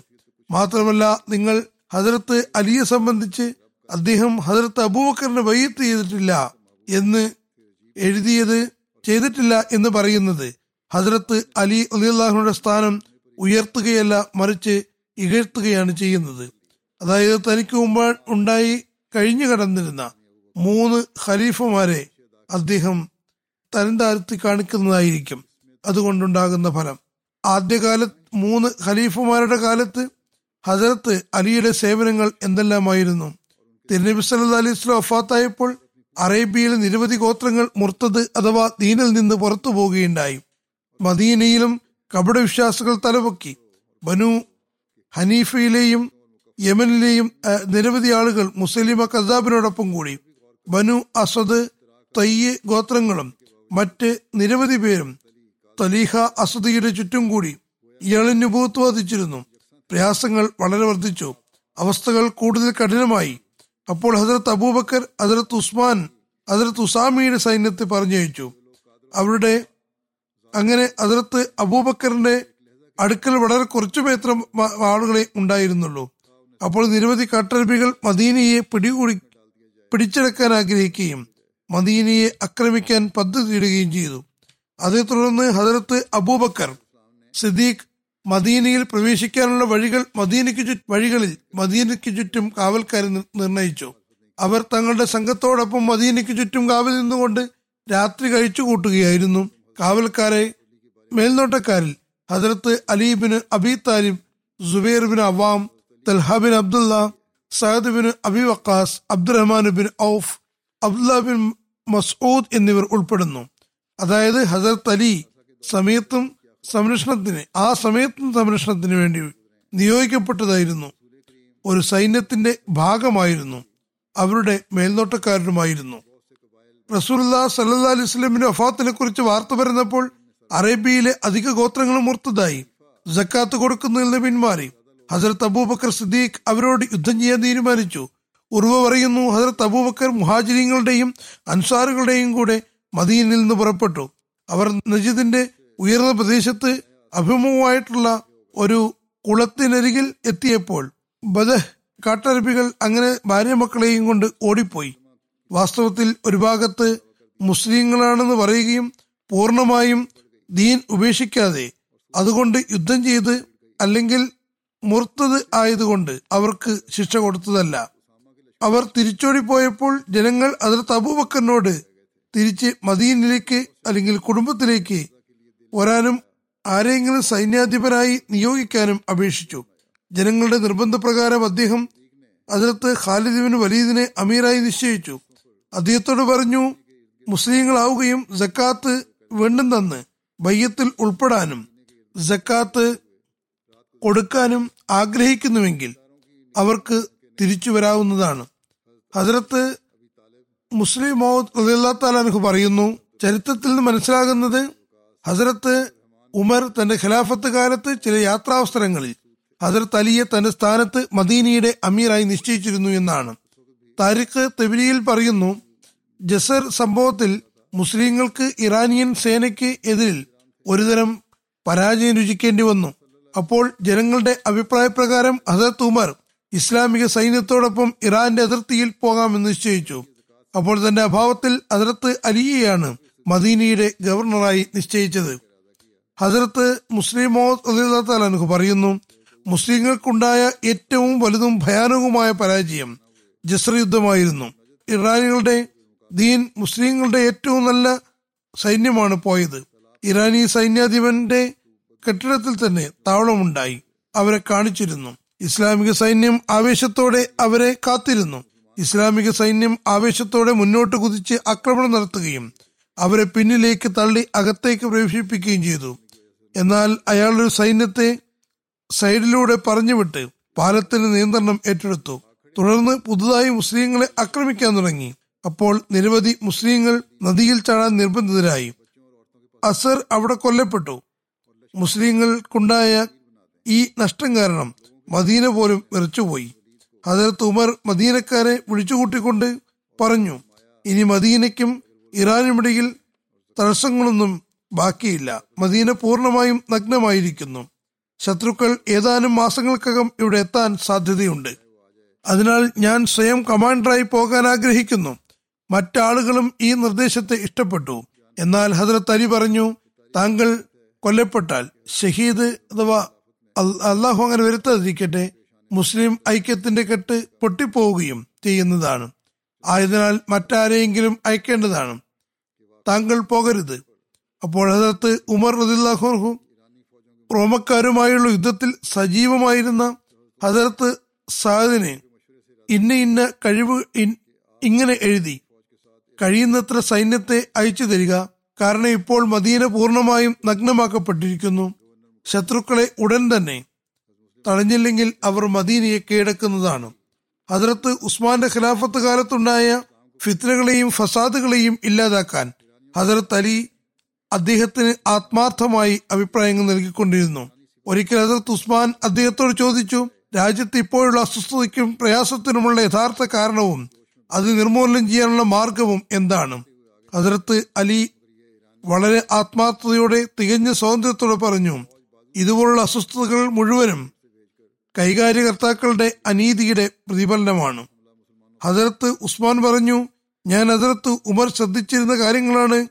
മാത്രമല്ല നിങ്ങൾ ഹജറത്ത് അലിയെ സംബന്ധിച്ച് അദ്ദേഹം ഹജറത്ത് അബൂബക്കറിന് ബയ്യത്ത് ചെയ്തിട്ടില്ല എന്ന് എഴുതിയത് ചെയ്തിട്ടില്ല എന്ന് പറയുന്നത് ഹജറത്ത് അലി അലിഹുടെ സ്ഥാനം ഉയർത്തുകയല്ല മറിച്ച് ഇകഴ്ത്തുകയാണ് ചെയ്യുന്നത്. അതായത് തനിക്ക് മുമ്പ് ഉണ്ടായി കഴിഞ്ഞു കടന്നിരുന്ന മൂന്ന് ഖലീഫമാരെ അദ്ദേഹം തരം താഴ്ത്തി കാണിക്കുന്നതായിരിക്കും. അതുകൊണ്ടുണ്ടാകുന്ന ഫലം. ആദ്യകാല മൂന്ന് ഖലീഫുമാരുടെ കാലത്ത് ഹജറത്ത് അലിയുടെ സേവനങ്ങൾ എന്തെല്ലാമായിരുന്നു? തിരുനബി സല്ല അലൈഹി സ്വലം വഫാത്തായപ്പോൾ അറേബ്യയിലെ നിരവധി ഗോത്രങ്ങൾ മുർത്തത് അഥവാ ദീനിൽ നിന്ന് പുറത്തു പോവുകയുണ്ടായി. മദീനയിലും കപട വിശ്വാസികൾ തലപൊക്കി. ബനു ഹനീഫയിലെയും യമനിലെയും നിരവധി ആളുകൾ മുസ്ലിമ കസാബിനോടൊപ്പം കൂടി. ബനു അസദ് തയ്യ ഗോത്രങ്ങളും മറ്റ് നിരവധി പേരും തലീഹ അസദിയുടെ ചുറ്റും കൂടി ഇയാളിന് നുഭൂത്ത് വധിച്ചിരുന്നു. പ്രയാസങ്ങൾ വളരെ വർദ്ധിച്ചു. അവസ്ഥകൾ കൂടുതൽ കഠിനമായി. അപ്പോൾ ഹസരത്ത് അബൂബക്കർ ഹസരത്ത് ഉസ്മാൻ ഹസരത്ത് ഉസാമിയുടെ സൈന്യത്തെ പറഞ്ഞയച്ചു. അവരുടെ അങ്ങനെ ഹസരത്ത് അബൂബക്കറിന്റെ അടുക്കൽ വളരെ കുറച്ചു മാത്രം ആളുകളെ ഉണ്ടായിരുന്നുള്ളൂ. അപ്പോൾ നിരവധി കാട്ടരബികൾ മദീനയെ പിടികൂടി പിടിച്ചെടുക്കാൻ ആഗ്രഹിക്കുകയും മദീനയെ ആക്രമിക്കാൻ പദ്ധതിയിടുകയും ചെയ്തു. അതേ തുടർന്ന് ഹജറത്ത് അബൂബക്കർ സിദ്ദീഖ് മദീനയിൽ പ്രവേശിക്കാനുള്ള വഴികൾ മദീനയ്ക്ക് ചു വഴികളിൽ മദീനയ്ക്ക് ചുറ്റും കാവൽക്കാരെ നിർണയിച്ചു. അവർ തങ്ങളുടെ സംഘത്തോടൊപ്പം മദീനയ്ക്ക് ചുറ്റും കാവൽ നിന്നുകൊണ്ട് രാത്രി കഴിച്ചു കൂട്ടുകയായിരുന്നു. കാവൽക്കാരെ മേൽനോട്ടക്കാരിൽ Hazrat Ali bin Abi Talib Zubair bin Awam Talha Abdullah Saad bin Abi Waqqas Abdurrahman bin Auf Abdullah bin Masood എന്നിവർ ഉൾപ്പെടുന്നു. അതായത് ഹസരത്ത് അലി സമയത്തും സംരക്ഷണത്തിന് ആ സമയത്തും സംരക്ഷണത്തിന് വേണ്ടി നിയോഗിക്കപ്പെട്ടതായിരുന്നു. ഒരു സൈന്യത്തിന്റെ ഭാഗമായിരുന്നു. അവരുടെ മേൽനോട്ടക്കാരനുമായിരുന്നു റസൂല്ലാ സല്ലാ അലൈഹി സ്വലമിന്റെ വഫാത്തിനെ കുറിച്ച് വാർത്ത വരുന്നപ്പോൾ അറേബ്യയിലെ അധിക ഗോത്രങ്ങളും മുർത്തതായി. ജക്കാത്ത് കൊടുക്കുന്നതിൽ നിന്ന് പിന്മാറി ഹസരത്ത് അബൂബക്കർ സിദ്ദീഖ് അവരോട് യുദ്ധം ചെയ്യാൻ തീരുമാനിച്ചു. ഉർവ പറയുന്നു ഹസരത്ത് അബൂബക്കർ മുഹാജിരിങ്ങളുടെയും അൻസാറുകളുടെയും കൂടെ മദീനിൽ നിന്ന് പുറപ്പെട്ടു. അവർ നജിദിന്റെ ഉയർന്ന പ്രദേശത്ത് അഭിമുഖമായിട്ടുള്ള ഒരു കുളത്തിനരികിൽ എത്തിയപ്പോൾ ബദഹ് കാട്ടരപ്പികൾ അങ്ങനെ ഭാര്യ മക്കളെയും കൊണ്ട് ഓടിപ്പോയി. വാസ്തവത്തിൽ ഒരു ഭാഗത്ത് മുസ്ലിങ്ങളാണെന്ന് പറയുകയും പൂർണമായും ദീൻ ഉപേക്ഷിക്കാതെ അതുകൊണ്ട് യുദ്ധം ചെയ്ത് അല്ലെങ്കിൽ മുർത്തത് ആയതുകൊണ്ട് അവർക്ക് ശിക്ഷ കൊടുത്തതല്ല. അവർ തിരിച്ചോടിപ്പോയപ്പോൾ ജനങ്ങൾ അതിൽ അബൂബക്കറിനോട് തിരിച്ച് മദീനിലേക്ക് അല്ലെങ്കിൽ കുടുംബത്തിലേക്ക് വരാനും ആരെങ്കിലും സൈന്യാധിപനായി നിയോഗിക്കാനും അപേക്ഷിച്ചു. ജനങ്ങളുടെ നിർബന്ധപ്രകാരം അദ്ദേഹം അതിലത്ത് ഖാലിദിബിന് വലീദിനെ അമീറായി നിശ്ചയിച്ചു. അദ്ദേഹത്തോട് പറഞ്ഞു മുസ്ലിങ്ങളാവുകയും ജക്കാത്ത് വേണ്ടും തന്ന്. ബയ്യത്തിൽ ഉൾപ്പെടാനും ജക്കാത്ത് കൊടുക്കാനും ആഗ്രഹിക്കുന്നുവെങ്കിൽ അവർക്ക് തിരിച്ചു വരാവുന്നതാണ്. ഹജറത്ത് മുസ്ലിം റളിയല്ലാഹു തആല പറയുന്നു ചരിത്രത്തിൽ നിന്ന് മനസ്സിലാകുന്നത് ഹസരത്ത് ഉമർ തന്റെ ഖിലാഫത്ത് കാലത്ത് ചില യാത്രാവസരങ്ങളിൽ ഹസരത്ത് അലിയെ തന്റെ സ്ഥാനത്ത് മദീനയുടെ അമീറായി നിശ്ചയിച്ചിരുന്നു എന്നാണ്. താരിഖ് തെബിരിയിൽ പറയുന്നു ജസർ സംഭവത്തിൽ മുസ്ലിങ്ങൾക്ക് ഇറാനിയൻ സേനയ്ക്ക് എതിരിൽ ഒരുതരം പരാജയം രുചിക്കേണ്ടി വന്നു. അപ്പോൾ ജനങ്ങളുടെ അഭിപ്രായപ്രകാരം ഹസരത്ത് ഉമർ ഇസ്ലാമിക സൈന്യത്തോടൊപ്പം ഇറാന്റെ അതിർത്തിയിൽ പോകാമെന്ന് നിശ്ചയിച്ചു. അപ്പോൾ തന്റെ അഭാവത്തിൽ ഹസരത്ത് അലിയെയാണ് മദീനയുടെ ഗവർണറായി നിശ്ചയിച്ചത്. ഹസരത്ത് മുസ്ലിം അലിഹു പറയുന്നു മുസ്ലിങ്ങൾക്കുണ്ടായ ഏറ്റവും വലുതും ഭയാനകവുമായ പരാജയം ജസ്ര യുദ്ധമായിരുന്നു. ഇറാനികളുടെ ദീൻ മുസ്ലിങ്ങളുടെ ഏറ്റവും നല്ല സൈന്യമാണ് പോയത്. ഇറാനി സൈന്യാധിപന്റെ കെട്ടിടത്തിൽ തന്നെ താവളമുണ്ടായി. അവരെ കാണിച്ചിരുന്നു. ഇസ്ലാമിക സൈന്യം ആവേശത്തോടെ അവരെ കാത്തിരുന്നു. ഇസ്ലാമിക സൈന്യം ആവേശത്തോടെ മുന്നോട്ട് കുതിച്ച് ആക്രമണം നടത്തുകയും അവരെ പിന്നിലേക്ക് തള്ളി അകത്തേക്ക് പ്രവേശിപ്പിക്കുകയും ചെയ്തു. എന്നാൽ അയാളൊരു സൈന്യത്തെ സൈഡിലൂടെ പറഞ്ഞുവിട്ട് പാലത്തിന് നിയന്ത്രണം ഏറ്റെടുത്തു. തുടർന്ന് പുതുതായി മുസ്ലിങ്ങളെ ആക്രമിക്കാൻ തുടങ്ങി. അപ്പോൾ നിരവധി മുസ്ലിങ്ങൾ നദിയിൽ ചാടാൻ നിർബന്ധിതരായി. അസർ അവിടെ കൊല്ലപ്പെട്ടു. മുസ്ലിങ്ങൾക്കുണ്ടായ ഈ നഷ്ടം കാരണം മദീന പോലും വിറച്ചുപോയി. ഹജരത്ത് ഉമർ മദീനക്കാരെ വിളിച്ചുകൂട്ടിക്കൊണ്ട് പറഞ്ഞു ഇനി മദീനയ്ക്കും ഇറാനുമിടയിൽ തടസ്സങ്ങളൊന്നും ബാക്കിയില്ല. മദീന പൂർണമായും നഗ്നമായിരിക്കുന്നു. ശത്രുക്കൾ ഏതാനും മാസങ്ങൾക്കകം ഇവിടെ എത്താൻ സാധ്യതയുണ്ട്. അതിനാൽ ഞാൻ സ്വയം കമാൻഡറായി പോകാൻ ആഗ്രഹിക്കുന്നു. മറ്റാളുകളും ഈ നിർദ്ദേശത്തെ ഇഷ്ടപ്പെട്ടു. എന്നാൽ ഹജറത്ത് അലി പറഞ്ഞു താങ്കൾ കൊല്ലപ്പെട്ടാൽ ഷഹീദ് അഥവാ അള്ളാഹു അങ്ങനെ വരുത്താതിരിക്കട്ടെ മുസ്ലിം ഐക്യത്തിന്റെ കെട്ട് പൊട്ടിപ്പോവുകയും ചെയ്യുന്നതാണ്. ആയതിനാൽ മറ്റാരെയെങ്കിലും അയക്കേണ്ടതാണ്. താങ്കൾ പോകരുത്. അപ്പോൾ ഹജറത്ത് ഉമർ റദില്ലാഹു റോമക്കാരുമായുള്ള യുദ്ധത്തിൽ സജീവമായിരുന്ന ഹജറത്ത് സാദിനെ ഇന്ന ഇന്ന കഴിവ് ഇങ്ങനെ എഴുതി കഴിയുന്നത്ര സൈന്യത്തെ അയച്ചു തരിക. കാരണം ഇപ്പോൾ മദീന പൂർണമായും നഗ്നമാക്കപ്പെട്ടിരിക്കുന്നു. ശത്രുക്കളെ ഉടൻ തന്നെ തടഞ്ഞില്ലെങ്കിൽ അവർ മദീനയെ കീഴടക്കുന്നതാണ്. അതിർത്ത് ഉസ്മാന്റെ ഖിലാഫത്ത് കാലത്തുണ്ടായ ഫിത്നകളെയും ഫസാദുകളെയും ഇല്ലാതാക്കാൻ ഹജറത്ത് അലി അദ്ദേഹത്തിന് ആത്മാർത്ഥമായി അഭിപ്രായങ്ങൾ നൽകിക്കൊണ്ടിരുന്നു. ഒരിക്കൽ ഹജറത്ത് ഉസ്മാൻ അദ്ദേഹത്തോട് ചോദിച്ചു രാജ്യത്ത് ഇപ്പോഴുള്ള അസ്വസ്ഥതയ്ക്കും പ്രയാസത്തിനുമുള്ള യഥാർത്ഥ കാരണവും അത് നിർമൂലനം ചെയ്യാനുള്ള മാർഗവും എന്താണ്? അതിർത്ത് അലി വളരെ ആത്മാർത്ഥതയോടെ തികഞ്ഞ സ്വാതന്ത്ര്യത്തോടെ പറഞ്ഞു ഇതുപോലുള്ള അസ്വസ്ഥതകൾ മുഴുവനും കൈകാര്യകർത്താക്കളുടെ അനീതിയുടെ പ്രതിഫലനമാണ്. ഹസരത്ത് ഉസ്മാൻ പറഞ്ഞു ഞാൻ ഹസരത്ത് ഉമർ ശ്രദ്ധിച്ചിരുന്ന കാര്യങ്ങളാണ്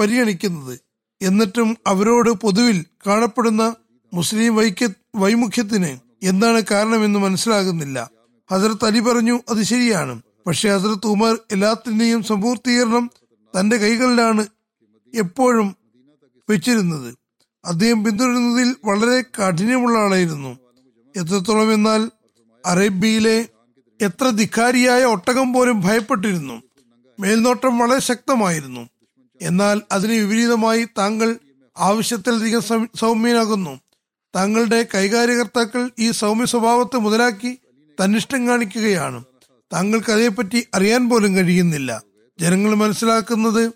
പരിഗണിക്കുന്നത്. എന്നിട്ടും അവരോട് പൊതുവിൽ കാണപ്പെടുന്ന മുസ്ലിം വൈക്യ വൈമുഖ്യത്തിന് എന്താണ് കാരണമെന്ന് മനസ്സിലാകുന്നില്ല. ഹസരത്ത് അലി പറഞ്ഞു അത് ശരിയാണ്. പക്ഷെ ഹസരത്ത് ഉമർ എല്ലാത്തിന്റെയും സമ്പൂർത്തീകരണം തന്റെ കൈകളിലാണ് എപ്പോഴും വെച്ചിരുന്നത്. അദ്ദേഹം പിന്തുടരുന്നതിൽ വളരെ കാഠിന്യമുള്ള ആളായിരുന്നു. എത്രത്തോളം എന്നാൽ അറേബ്യയിലെ എത്ര ധിക്കാരിയായ ഒട്ടകം പോലും ഭയപ്പെട്ടിരുന്നു. മേൽനോട്ടം വളരെ ശക്തമായിരുന്നു. എന്നാൽ അതിന് വിപരീതമായി താങ്കൾ ആവശ്യത്തിലധികം സൗമ്യനാകുന്നു. താങ്കളുടെ കൈകാര്യകർത്താക്കൾ ഈ സൗമ്യ സ്വഭാവത്തെ മുതലാക്കി തന്നിഷ്ടം കാണിക്കുകയാണ്. താങ്കൾക്ക് അതേപ്പറ്റി അറിയാൻ പോലും കഴിയുന്നില്ല. ജനങ്ങൾ മനസ്സിലാക്കുന്നത്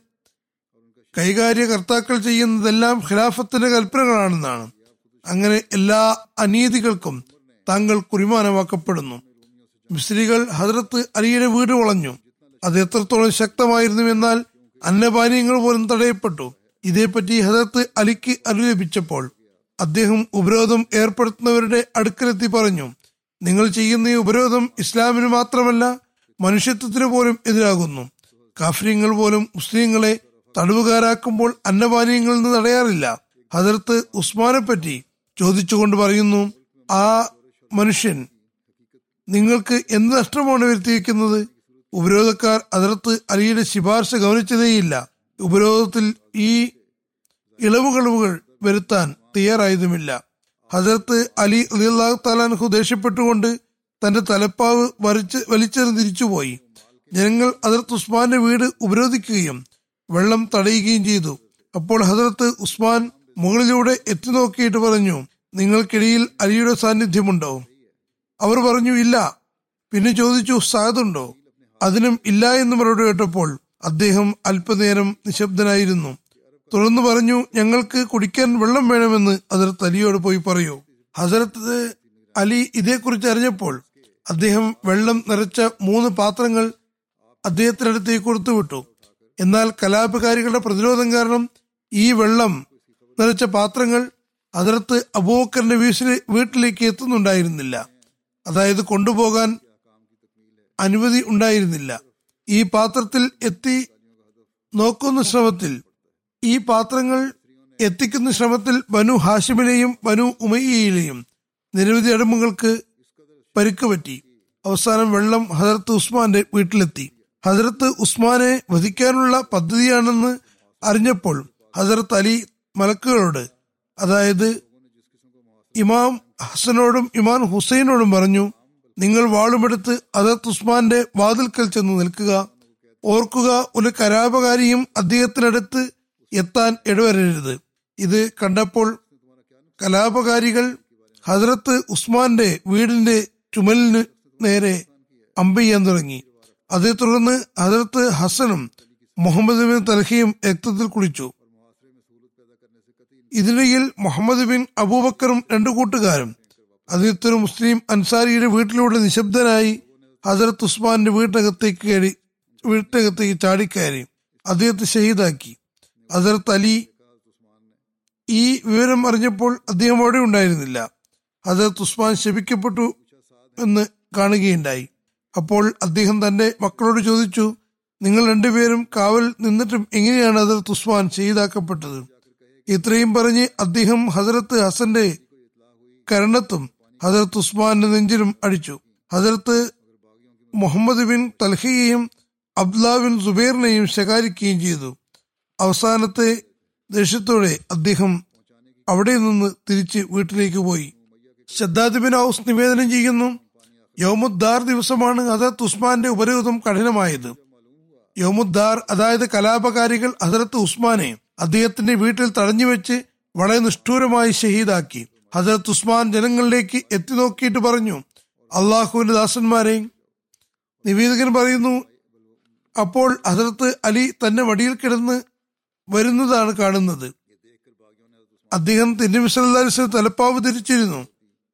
കൈകാര്യകർത്താക്കൾ ചെയ്യുന്നതെല്ലാം ഖിലാഫത്തിന്റെ കൽപ്പനകളാണെന്നാണ്. അങ്ങനെ എല്ലാ അനീതികൾക്കും താങ്കൾ കുറിമാനമാക്കപ്പെടുന്നു. മിസ്ലികൾ ഹദ്രത്ത് അലിയുടെ വീട് വളഞ്ഞു. അത് എത്രത്തോളം ശക്തമായിരുന്നു എന്നാൽ അന്നപാനീയങ്ങൾ പോലും തടയപ്പെട്ടു. ഇതേപ്പറ്റി ഹദരത്ത് അലിക്ക് അനുലപിച്ചപ്പോൾ അദ്ദേഹം ഉപരോധം ഏർപ്പെടുത്തുന്നവരുടെ അടുക്കലെത്തി പറഞ്ഞു. നിങ്ങൾ ചെയ്യുന്ന ഈ ഉപരോധം ഇസ്ലാമിന് മാത്രമല്ല മനുഷ്യത്വത്തിന് പോലും എതിരാകുന്നു. കാഫര്യങ്ങൾ പോലും മുസ്ലിങ്ങളെ തടവുകാരാക്കുമ്പോൾ അന്നപാനീയങ്ങളിൽ നിന്ന് തടയാറില്ല. ഹദരത്ത് ഉസ്മാനെ പറ്റി ചോദിച്ചുകൊണ്ട് പറയുന്നു ആ മനുഷ്യൻ നിങ്ങൾക്ക് എന്ത് നഷ്ടമാണ് വരുത്തിയിരിക്കുന്നത്? ഉപരോധക്കാർ അതിർത്ത് അലിയുടെ ശിപാർശ ഗവനിച്ചതേയില്ല ഉപരോധത്തിൽ ഈ ഇളവുകളവുകൾ വരുത്താൻ തയ്യാറായതുമില്ല. ഹജറത്ത് അലി അലിഅള്ളാഹു താലാൻഹു ദേഷ്യപ്പെട്ടുകൊണ്ട് തന്റെ തലപ്പാവ് വരച്ച് വലിച്ചെറിഞ്ഞ് തിരിച്ചുപോയി. ജനങ്ങൾ ഹജറത്ത് ഉസ്മാന്റെ വീട് ഉപരോധിക്കുകയും വെള്ളം തടയുകയും ചെയ്തു. അപ്പോൾ ഹജറത്ത് ഉസ്മാൻ മുകളിലൂടെ എത്തി നോക്കിയിട്ട് പറഞ്ഞു നിങ്ങൾക്കിടയിൽ അലിയുടെ സാന്നിധ്യമുണ്ടോ? അവർ പറഞ്ഞു ഇല്ല. പിന്നെ ചോദിച്ചു സാധുണ്ടോ അതിനും ഇല്ല എന്ന് മറുപടി കേട്ടപ്പോൾ അദ്ദേഹം അല്പനേരം നിശബ്ദനായിരുന്നു. തുടർന്ന് പറഞ്ഞു ഞങ്ങൾക്ക് കുടിക്കാൻ വെള്ളം വേണമെന്ന് ഹസരത്ത് അലിയോട് പോയി പറയൂ. ഹസരത്ത് അലി ഇതേക്കുറിച്ച് അറിഞ്ഞപ്പോൾ അദ്ദേഹം വെള്ളം നിറച്ച മൂന്ന് പാത്രങ്ങൾ അദ്ദേഹത്തിനടുത്തേക്ക് കൊടുത്തുവിട്ടു എന്നാൽ കലാപകാരികളുടെ പ്രതിരോധം കാരണം ഈ വെള്ളം നിറച്ച പാത്രങ്ങൾ അതിർത്ത് അബൂബക്കറിന്റെ വീട്ടിലെ വീട്ടിലേക്ക് എത്തുന്നുണ്ടായിരുന്നില്ല. അതായത് കൊണ്ടുപോകാൻ അനുമതി ഉണ്ടായിരുന്നില്ല. ഈ പാത്രത്തിൽ എത്തി നോക്കുന്ന ശ്രമത്തിൽ ഈ പാത്രങ്ങൾ എത്തിക്കുന്ന ശ്രമത്തിൽ ബനു ഹാഷിമിലെയും ബനു ഉമയ്യയിലെയും നിരവധി അടിമകൾക്ക് പരുക്ക് പറ്റി അവസാനം വെള്ളം ഹജറത്ത് ഉസ്മാന്റെ വീട്ടിലെത്തി. ഹജറത്ത് ഉസ്മാനെ വധിക്കാനുള്ള പദ്ധതിയാണെന്ന് അറിഞ്ഞപ്പോൾ ഹജറത്ത് അലി മലക്കുകളോട് അതായത് ഇമാം ഹസനോടും ഇമാം ഹുസൈനോടും പറഞ്ഞു നിങ്ങൾ വാളുമെടുത്ത് ഹജറത്ത് ഉസ്മാന്റെ വാതിൽക്കൽ ചെന്ന് നിൽക്കുക. ഓർക്കുക ഒരു കലാപകാരിയും അദ്ദേഹത്തിനടുത്ത് എത്താൻ ഇടവരരുത്. ഇത് കണ്ടപ്പോൾ കലാപകാരികൾ ഹജറത്ത് ഉസ്മാന്റെ വീടിന്റെ ചുമലിന് നേരെ അമ്പെയ്യാൻ തുടങ്ങി. അതേ തുടർന്ന് ഹജറത്ത് ഹസനും മുഹമ്മദ് ബിൻ തലഹയും രക്തത്തിൽ കുളിച്ചു. ഇതിനിടയിൽ മുഹമ്മദ് ബിൻ അബൂബക്കറും രണ്ടു കൂട്ടുകാരും അതിർത്തൊരു മുസ്ലിം അൻസാരിയുടെ വീട്ടിലൂടെ നിശബ്ദനായി ഹജറത്ത് ഉസ്മാന്റെ വീട്ടിനകത്തേക്ക് കയറി വീട്ടിനകത്തേക്ക് ചാടിക്കയറി അദ്ദേഹത്തെ ഷഹീദാക്കി ഹജറത്ത് അലി ഈ വിവരം അറിഞ്ഞപ്പോൾ അദ്ദേഹം അവിടെ ഉണ്ടായിരുന്നില്ല. ഹസരത്ത് ഉസ്മാൻ ശപിക്കപ്പെട്ടു എന്ന് കാണുകയുണ്ടായി. അപ്പോൾ അദ്ദേഹം തന്റെ മക്കളോട് ചോദിച്ചു നിങ്ങൾ രണ്ടുപേരും കാവൽ നിന്നിട്ടും എങ്ങനെയാണ് ഹസരത്ത് ഉസ്മാൻ ചെയ്താക്കപ്പെട്ടത് ഇത്രയും പറഞ്ഞ് അദ്ദേഹം ഹസരത്ത് ഹസന്റെ കരണത്തും ഹസരത്ത് ഉസ്മാന്റെ നെഞ്ചിലും അടിച്ചു. ഹസരത്ത് മുഹമ്മദ് ബിൻ തൽഹയെയും അബ്ദുല ബിൻ സുബൈറിനെയും ശകാരിക്കുകയും ചെയ്തു. അവസാനത്തെ ദേഷ്യത്തോടെ അദ്ദേഹം അവിടെ നിന്ന് തിരിച്ച് വീട്ടിലേക്ക് പോയി. ഷദ്ദാദ് ബിൻ ഔസ് നിവേദനം ചെയ്യുന്നു യോമുദ്ദാർ ദിവസമാണ് ഹസരത്ത് ഉസ്മാന്റെ ഉപരോധം കഠിനമായത്. യോമുദ്ദാർ അതായത് കലാപകാരികൾ ഹസരത്ത് ഉസ്മാനെ അദ്ദേഹത്തിന്റെ വീട്ടിൽ തടഞ്ഞു വെച്ച് വളരെ നിഷ്ഠൂരമായി ഷഹീദാക്കി. ഹസരത്ത് ഉസ്മാൻ ജനങ്ങളിലേക്ക് എത്തി നോക്കിയിട്ട് പറഞ്ഞു അള്ളാഹുവിന്റെ ദാസന്മാരെ നിവേദകൻ പറയുന്നു അപ്പോൾ ഹസരത്ത് അലി തന്നെ വടിയിൽ കിടന്ന് വരുന്നതാണ് കാണുന്നത്. അദ്ദേഹം സല്ലല്ലാഹു അലൈഹി തലപ്പാവ് ധരിച്ചിരുന്നു.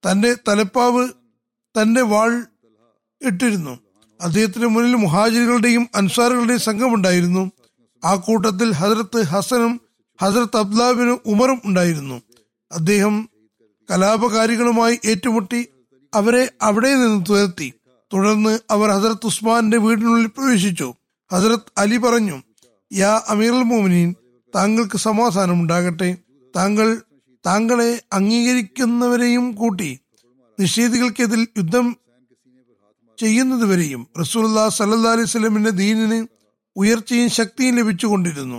തന്റെ തലപ്പാവ് തന്റെ വാൾ ഇട്ടിരുന്നു. അദ്ദേഹത്തിന് മുന്നിൽ മുഹാജിറുകളുടെയും അൻസാറുകളുടെയും സംഘമുണ്ടായിരുന്നു. ആ കൂട്ടത്തിൽ ഹസരത്ത് ഹസനും ഹസരത്ത് അബ്ദാബിനും ഉമറും ഉണ്ടായിരുന്നു. അദ്ദേഹം കലാപകാരികളുമായി ഏറ്റുമുട്ടി അവരെ അവിടെ നിന്ന് തുരത്തി. തുടർന്ന് അവർ ഹസരത്ത് ഉസ്മാന്റെ വീടിനുള്ളിൽ പ്രവേശിച്ചു. ഹസരത്ത് അലി പറഞ്ഞു യാ അമീറുൽ മോമിനീൻ താങ്കൾക്ക് സമാധാനം ഉണ്ടാകട്ടെ താങ്കൾ താങ്കളെ അംഗീകരിക്കുന്നവരെയും കൂട്ടി നിഷേധികൾക്കെതിൽ യുദ്ധം ചെയ്യുന്നതുവരെയും റസൂല്ലാ സല്ലാ അലൈഹി സ്വലമിന്റെ ദീനിന് ഉയർച്ചയും ശക്തിയും ലഭിച്ചുകൊണ്ടിരുന്നു.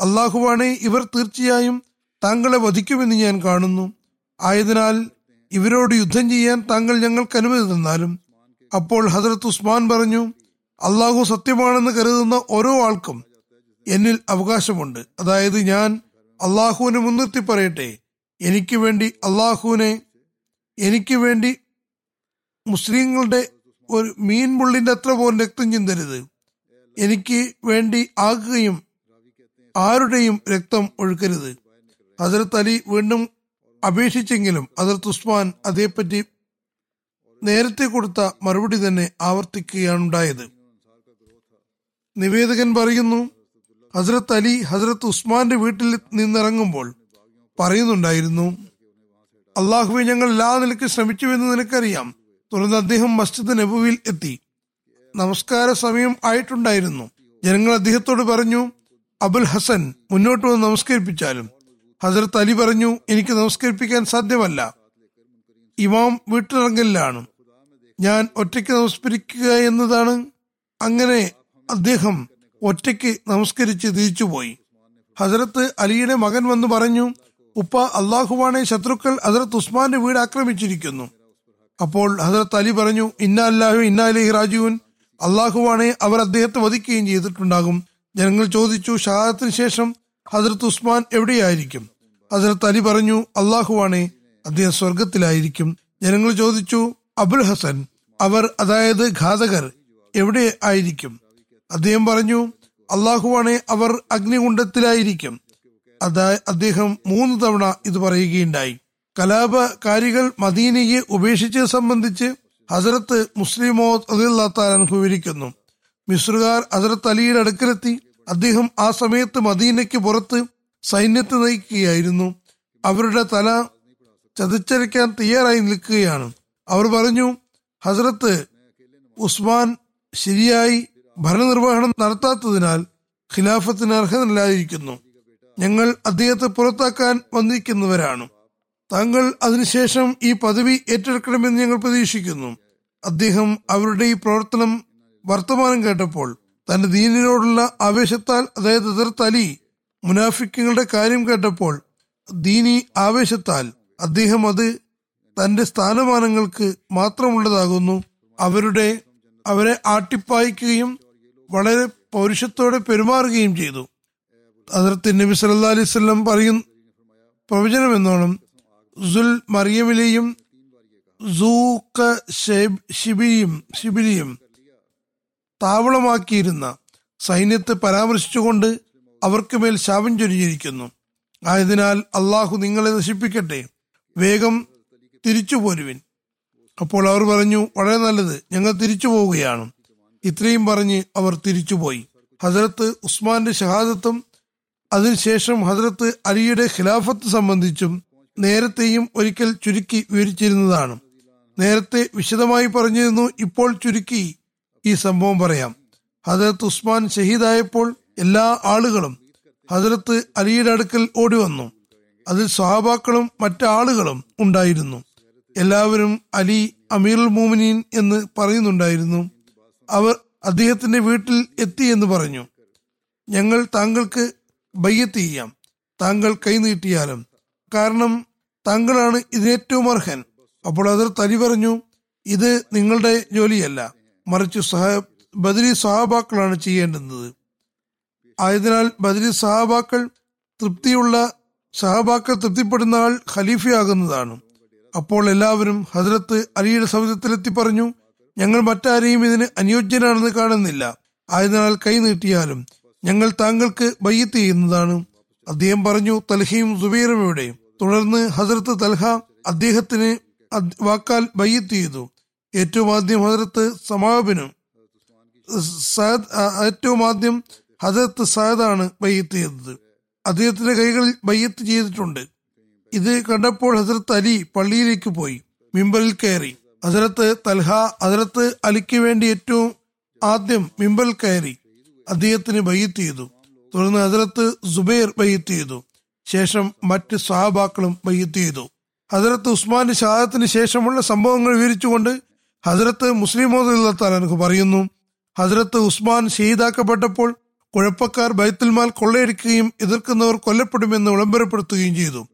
അള്ളാഹുവാണെ ഇവർ തീർച്ചയായും താങ്കളെ വധിക്കുമെന്ന് ഞാൻ കാണുന്നു. ആയതിനാൽ ഇവരോട് യുദ്ധം ചെയ്യാൻ താങ്കൾ ഞങ്ങൾക്ക് അനുമതി തന്നാലും അപ്പോൾ ഹസരത്ത് ഉസ്മാൻ പറഞ്ഞു അള്ളാഹു സത്യമാണെന്ന് കരുതുന്ന ഓരോ ആൾക്കും എന്നിൽ അവകാശമുണ്ട്. അതായത് ഞാൻ അള്ളാഹുവിനെ മുൻനിർത്തി പറയട്ടെ. എനിക്ക് വേണ്ടി അള്ളാഹുവിനെ എനിക്ക് വേണ്ടി മുസ്ലിങ്ങളുടെ ഒരു മീൻ മുള്ളിന്റെ അത്ര പോലും രക്തം ചിന്തരുത്. എനിക്ക് വേണ്ടി ആകുകയും ആരുടെയും രക്തം ഒഴുക്കരുത്. ഹസരത്ത് അലി വീണ്ടും അപേക്ഷിച്ചെങ്കിലും ഹസരത്ത് ഉസ്മാൻ അതേപ്പറ്റി നേരത്തെ കൊടുത്ത മറുപടി തന്നെ ആവർത്തിക്കുകയാണുണ്ടായത്. നിവേദകൻ പറയുന്നു ഹസ്രത്ത് അലി ഹസ്രത്ത് ഉസ്മാന്റെ വീട്ടിൽ നിന്നിറങ്ങുമ്പോൾ പറയുന്നുണ്ടായിരുന്നു അള്ളാഹുവെ ഞങ്ങൾ എല്ലാ നിലയ്ക്ക് ശ്രമിച്ചുവെന്ന് നിനക്കറിയാം. തുടർന്ന് അദ്ദേഹം മസ്ജിദ് നബുവിൽ എത്തി. നമസ്കാര സമയം ആയിട്ടുണ്ടായിരുന്നു. ജനങ്ങൾ അദ്ദേഹത്തോട് പറഞ്ഞു അബുൽ ഹസൻ മുന്നോട്ട് വന്ന് നമസ്കരിപ്പിച്ചാലും. ഹസരത്ത് അലി പറഞ്ഞു എനിക്ക് നമസ്കരിപ്പിക്കാൻ സാധ്യമല്ല. ഇമാം വീട്ടിലിറങ്ങലിലാണ്. ഞാൻ ഒറ്റയ്ക്ക് നമസ്കരിക്കുക എന്നതാണ്. അങ്ങനെ അദ്ദേഹം ഒറ്റയ്ക്ക് നമസ്കരിച്ച് തിരിച്ചുപോയി ഹസരത്ത് അലിയുടെ മകൻ വന്ന് പറഞ്ഞു ഉപ്പ അള്ളാഹുവാണെ ശത്രുക്കൾ ഹസരത്ത് ഉസ്മാന്റെ വീട് ആക്രമിച്ചിരിക്കുന്നു. അപ്പോൾ ഹസരത്ത് അലി പറഞ്ഞു ഇന്ന അല്ലാഹു ഇന്ന അലഹി റാജുവിൻ അള്ളാഹുവാണെ അവർ അദ്ദേഹത്തെ വധിക്കുകയും ചെയ്തിട്ടുണ്ടാകും. ജനങ്ങൾ ചോദിച്ചു ഷഹാദത്തിന് ശേഷം ഹസരത്ത് ഉസ്മാൻ എവിടെയായിരിക്കും? ഹസരത്ത് അലി പറഞ്ഞു അള്ളാഹുവാണെ അദ്ദേഹം സ്വർഗത്തിലായിരിക്കും. ജനങ്ങൾ ചോദിച്ചു അബുൽ ഹസൻ അവർ അതായത് ഘാതകർ എവിടെ ആയിരിക്കും? അദ്ദേഹം പറഞ്ഞു അള്ളാഹുവാണെ അവർ അഗ്നികുണ്ഡത്തിലായിരിക്കും. അതാ അദ്ദേഹം മൂന്ന് തവണ ഇത് പറയുകയുണ്ടായി. കലാപകാരികൾ മദീനയെ ഉപേക്ഷിച്ചത് സംബന്ധിച്ച് ഹസരത്ത് മുസ്ലിമോ അലിള്ളാത്താൻ വിവരിക്കുന്നു. മിസ്രുകാർ ഹസരത്ത് അലിയുടെ അടുക്കലെത്തി. അദ്ദേഹം ആ സമയത്ത് മദീനയ്ക്ക് പുറത്ത് സൈന്യത്തെ നയിക്കുകയായിരുന്നു. അവരുടെ തല ചതിച്ചരയ്ക്കാൻ തയ്യാറായി നിൽക്കുകയാണ്. അവർ പറഞ്ഞു ഹസരത്ത് ഉസ്മാൻ ശരിയായി ഭരണനിർവഹണം നടത്താത്തതിനാൽ ഖിലാഫത്തിന് അർഹനല്ലായിരിക്കുന്നു ഞങ്ങൾ അദ്ദേഹത്തെ പുറത്താക്കാൻ വന്നിരിക്കുന്നവരാണ്. താങ്കൾ അതിനുശേഷം ഈ പദവി ഏറ്റെടുക്കണമെന്ന് ഞങ്ങൾ പ്രതീക്ഷിക്കുന്നു. അദ്ദേഹം അവരുടെ ഈ പ്രവർത്തനം വർത്തമാനം കേട്ടപ്പോൾ തന്റെ ദീനിനോടുള്ള ആവേശത്താൽ അതായത് എതിർത്ത് അലി മുനാഫിക്കുകളുടെ കാര്യം കേട്ടപ്പോൾ ദീനി ആവേശത്താൽ അദ്ദേഹം അത് തന്റെ സ്ഥാനമാനങ്ങൾക്ക് മാത്രമുള്ളതാകുന്നു. അവരുടെ അവരെ ആട്ടിപ്പായിക്കുകയും വളരെ പൗരുഷത്തോടെ പെരുമാറുകയും ചെയ്തു. അതിർത്തി നബി സല്ലാ അലൈഹി പറയും പ്രവചനം എന്നോണം സുൽ മറിയമിലെയും ഷിബിയും ഷിബിലിയും താവളമാക്കിയിരുന്ന സൈന്യത്തെ പരാമർശിച്ചുകൊണ്ട് അവർക്ക് മേൽ ശാപം ചൊരിഞ്ഞിരിക്കുന്നു. ആയതിനാൽ അള്ളാഹു നിങ്ങളെ നശിപ്പിക്കട്ടെ. വേഗം തിരിച്ചു പോരുവിൻ അപ്പോൾ അവർ പറഞ്ഞു വളരെ നല്ലത്. ഞങ്ങൾ തിരിച്ചു പോവുകയാണ് ഇത്രയും പറഞ്ഞ് അവർ തിരിച്ചുപോയി. ഹസരത്ത് ഉസ്മാന്റെ ഷഹാദത്തും അതിനുശേഷം ഹസരത്ത് അലിയുടെ ഖിലാഫത്ത് സംബന്ധിച്ചും നേരത്തെയും ഒരിക്കൽ ചുരുക്കി വിവരിച്ചിരുന്നതാണ്. നേരത്തെ വിശദമായി പറഞ്ഞിരുന്നു ഇപ്പോൾ ചുരുക്കി ഈ സംഭവം പറയാം. ഹസരത്ത് ഉസ്മാൻ ഷഹീദായപ്പോൾ എല്ലാ ആളുകളും ഹസരത്ത് അലിയുടെ അടുക്കൽ ഓടി വന്നു അതിൽ സ്വഹാബാക്കളും മറ്റാളുകളും ഉണ്ടായിരുന്നു. എല്ലാവരും അലി അമീറുൽ മോമിനീൻ എന്ന് പറയുന്നുണ്ടായിരുന്നു. അവർ അദ്ദേഹത്തിന്റെ വീട്ടിൽ എത്തി എന്ന് പറഞ്ഞു. ഞങ്ങൾ താങ്കൾക്ക് ബയ്യത്ത് ചെയ്യാം. താങ്കൾ കൈനീട്ടിയാലും കാരണം താങ്കളാണ് ഇതിനേറ്റവും അർഹൻ. അപ്പോൾ അതിർ തരി പറഞ്ഞു ഇത് നിങ്ങളുടെ ജോലിയല്ല. മറിച്ച് സഹ ബദരി സഹാബാക്കളാണ് ചെയ്യേണ്ടുന്നത്. ആയതിനാൽ ബദരി സഹാബാക്കൾ തൃപ്തിയുള്ള സഹാബാക്കൾ തൃപ്തിപ്പെടുന്ന ആൾ ഖലീഫയാകുന്നതാണ്. അപ്പോൾ എല്ലാവരും ഹജ്രത്ത് അലിയുടെ സൗദത്തിലെത്തി പറഞ്ഞു ഞങ്ങൾ മറ്റാരെയും ഇതിന് അനുയോജ്യനാണെന്ന് കാണുന്നില്ല. ആയതിനാൽ കൈ നീട്ടിയാലും ഞങ്ങൾ താങ്കൾക്ക് ബയ്യത്ത് ചെയ്യുന്നതാണ്. അദ്ദേഹം പറഞ്ഞു തൽഹയും സുബൈറും എവിടെ? തുടർന്ന് ഹസരത്ത് തൽഹ അദ്ദേഹത്തിന് വാക്കാൽ ബയ്യത്ത് ചെയ്തു. ഏറ്റവും ആദ്യം ഹസരത്ത് സമാബിനും. സയദ് ഏറ്റവും ആദ്യം ഹസരത്ത് സയദാണ് ബയ്യത്ത് ചെയ്തത്. അദ്ദേഹത്തിന്റെ കൈകളിൽ ബയ്യത്ത് ചെയ്തിട്ടുണ്ട്. ഇത് കണ്ടപ്പോൾ ഹസരത്ത് അലി പള്ളിയിലേക്ക് പോയി മിമ്പലിൽ കയറി. ഹസരത്ത് തൽഹ ഹസരത്ത് അലിക്ക് വേണ്ടി ഏറ്റവും ആദ്യം മിമ്പൽ കയറി അദ്ദേഹത്തിന് ബയ്യത്ത് ചെയ്തു. തുടർന്ന് ഹസരത്ത് സുബൈർ ബയ്യത്ത് ചെയ്തു. ശേഷം മറ്റ് സഹാബാക്കളും ബയ്യത്ത് ചെയ്തു. ഹസരത്ത് ഉസ്മാന്റെ ഷഹാദത്തിന് ശേഷമുള്ള സംഭവങ്ങൾ വിവരിച്ചുകൊണ്ട് ഹസരത്ത് മുസ്ലിം മോദ് പറയുന്നു ഹസരത്ത് ഉസ്മാൻ ഷഹീദാക്കപ്പെട്ടപ്പോൾ കുഴപ്പക്കാർ ബൈത്തുൽമാൽ കൊള്ളയടിക്കുകയും എതിർക്കുന്നവർ കൊല്ലപ്പെടുമെന്ന് വിളംബരപ്പെടുത്തുകയും ചെയ്തു.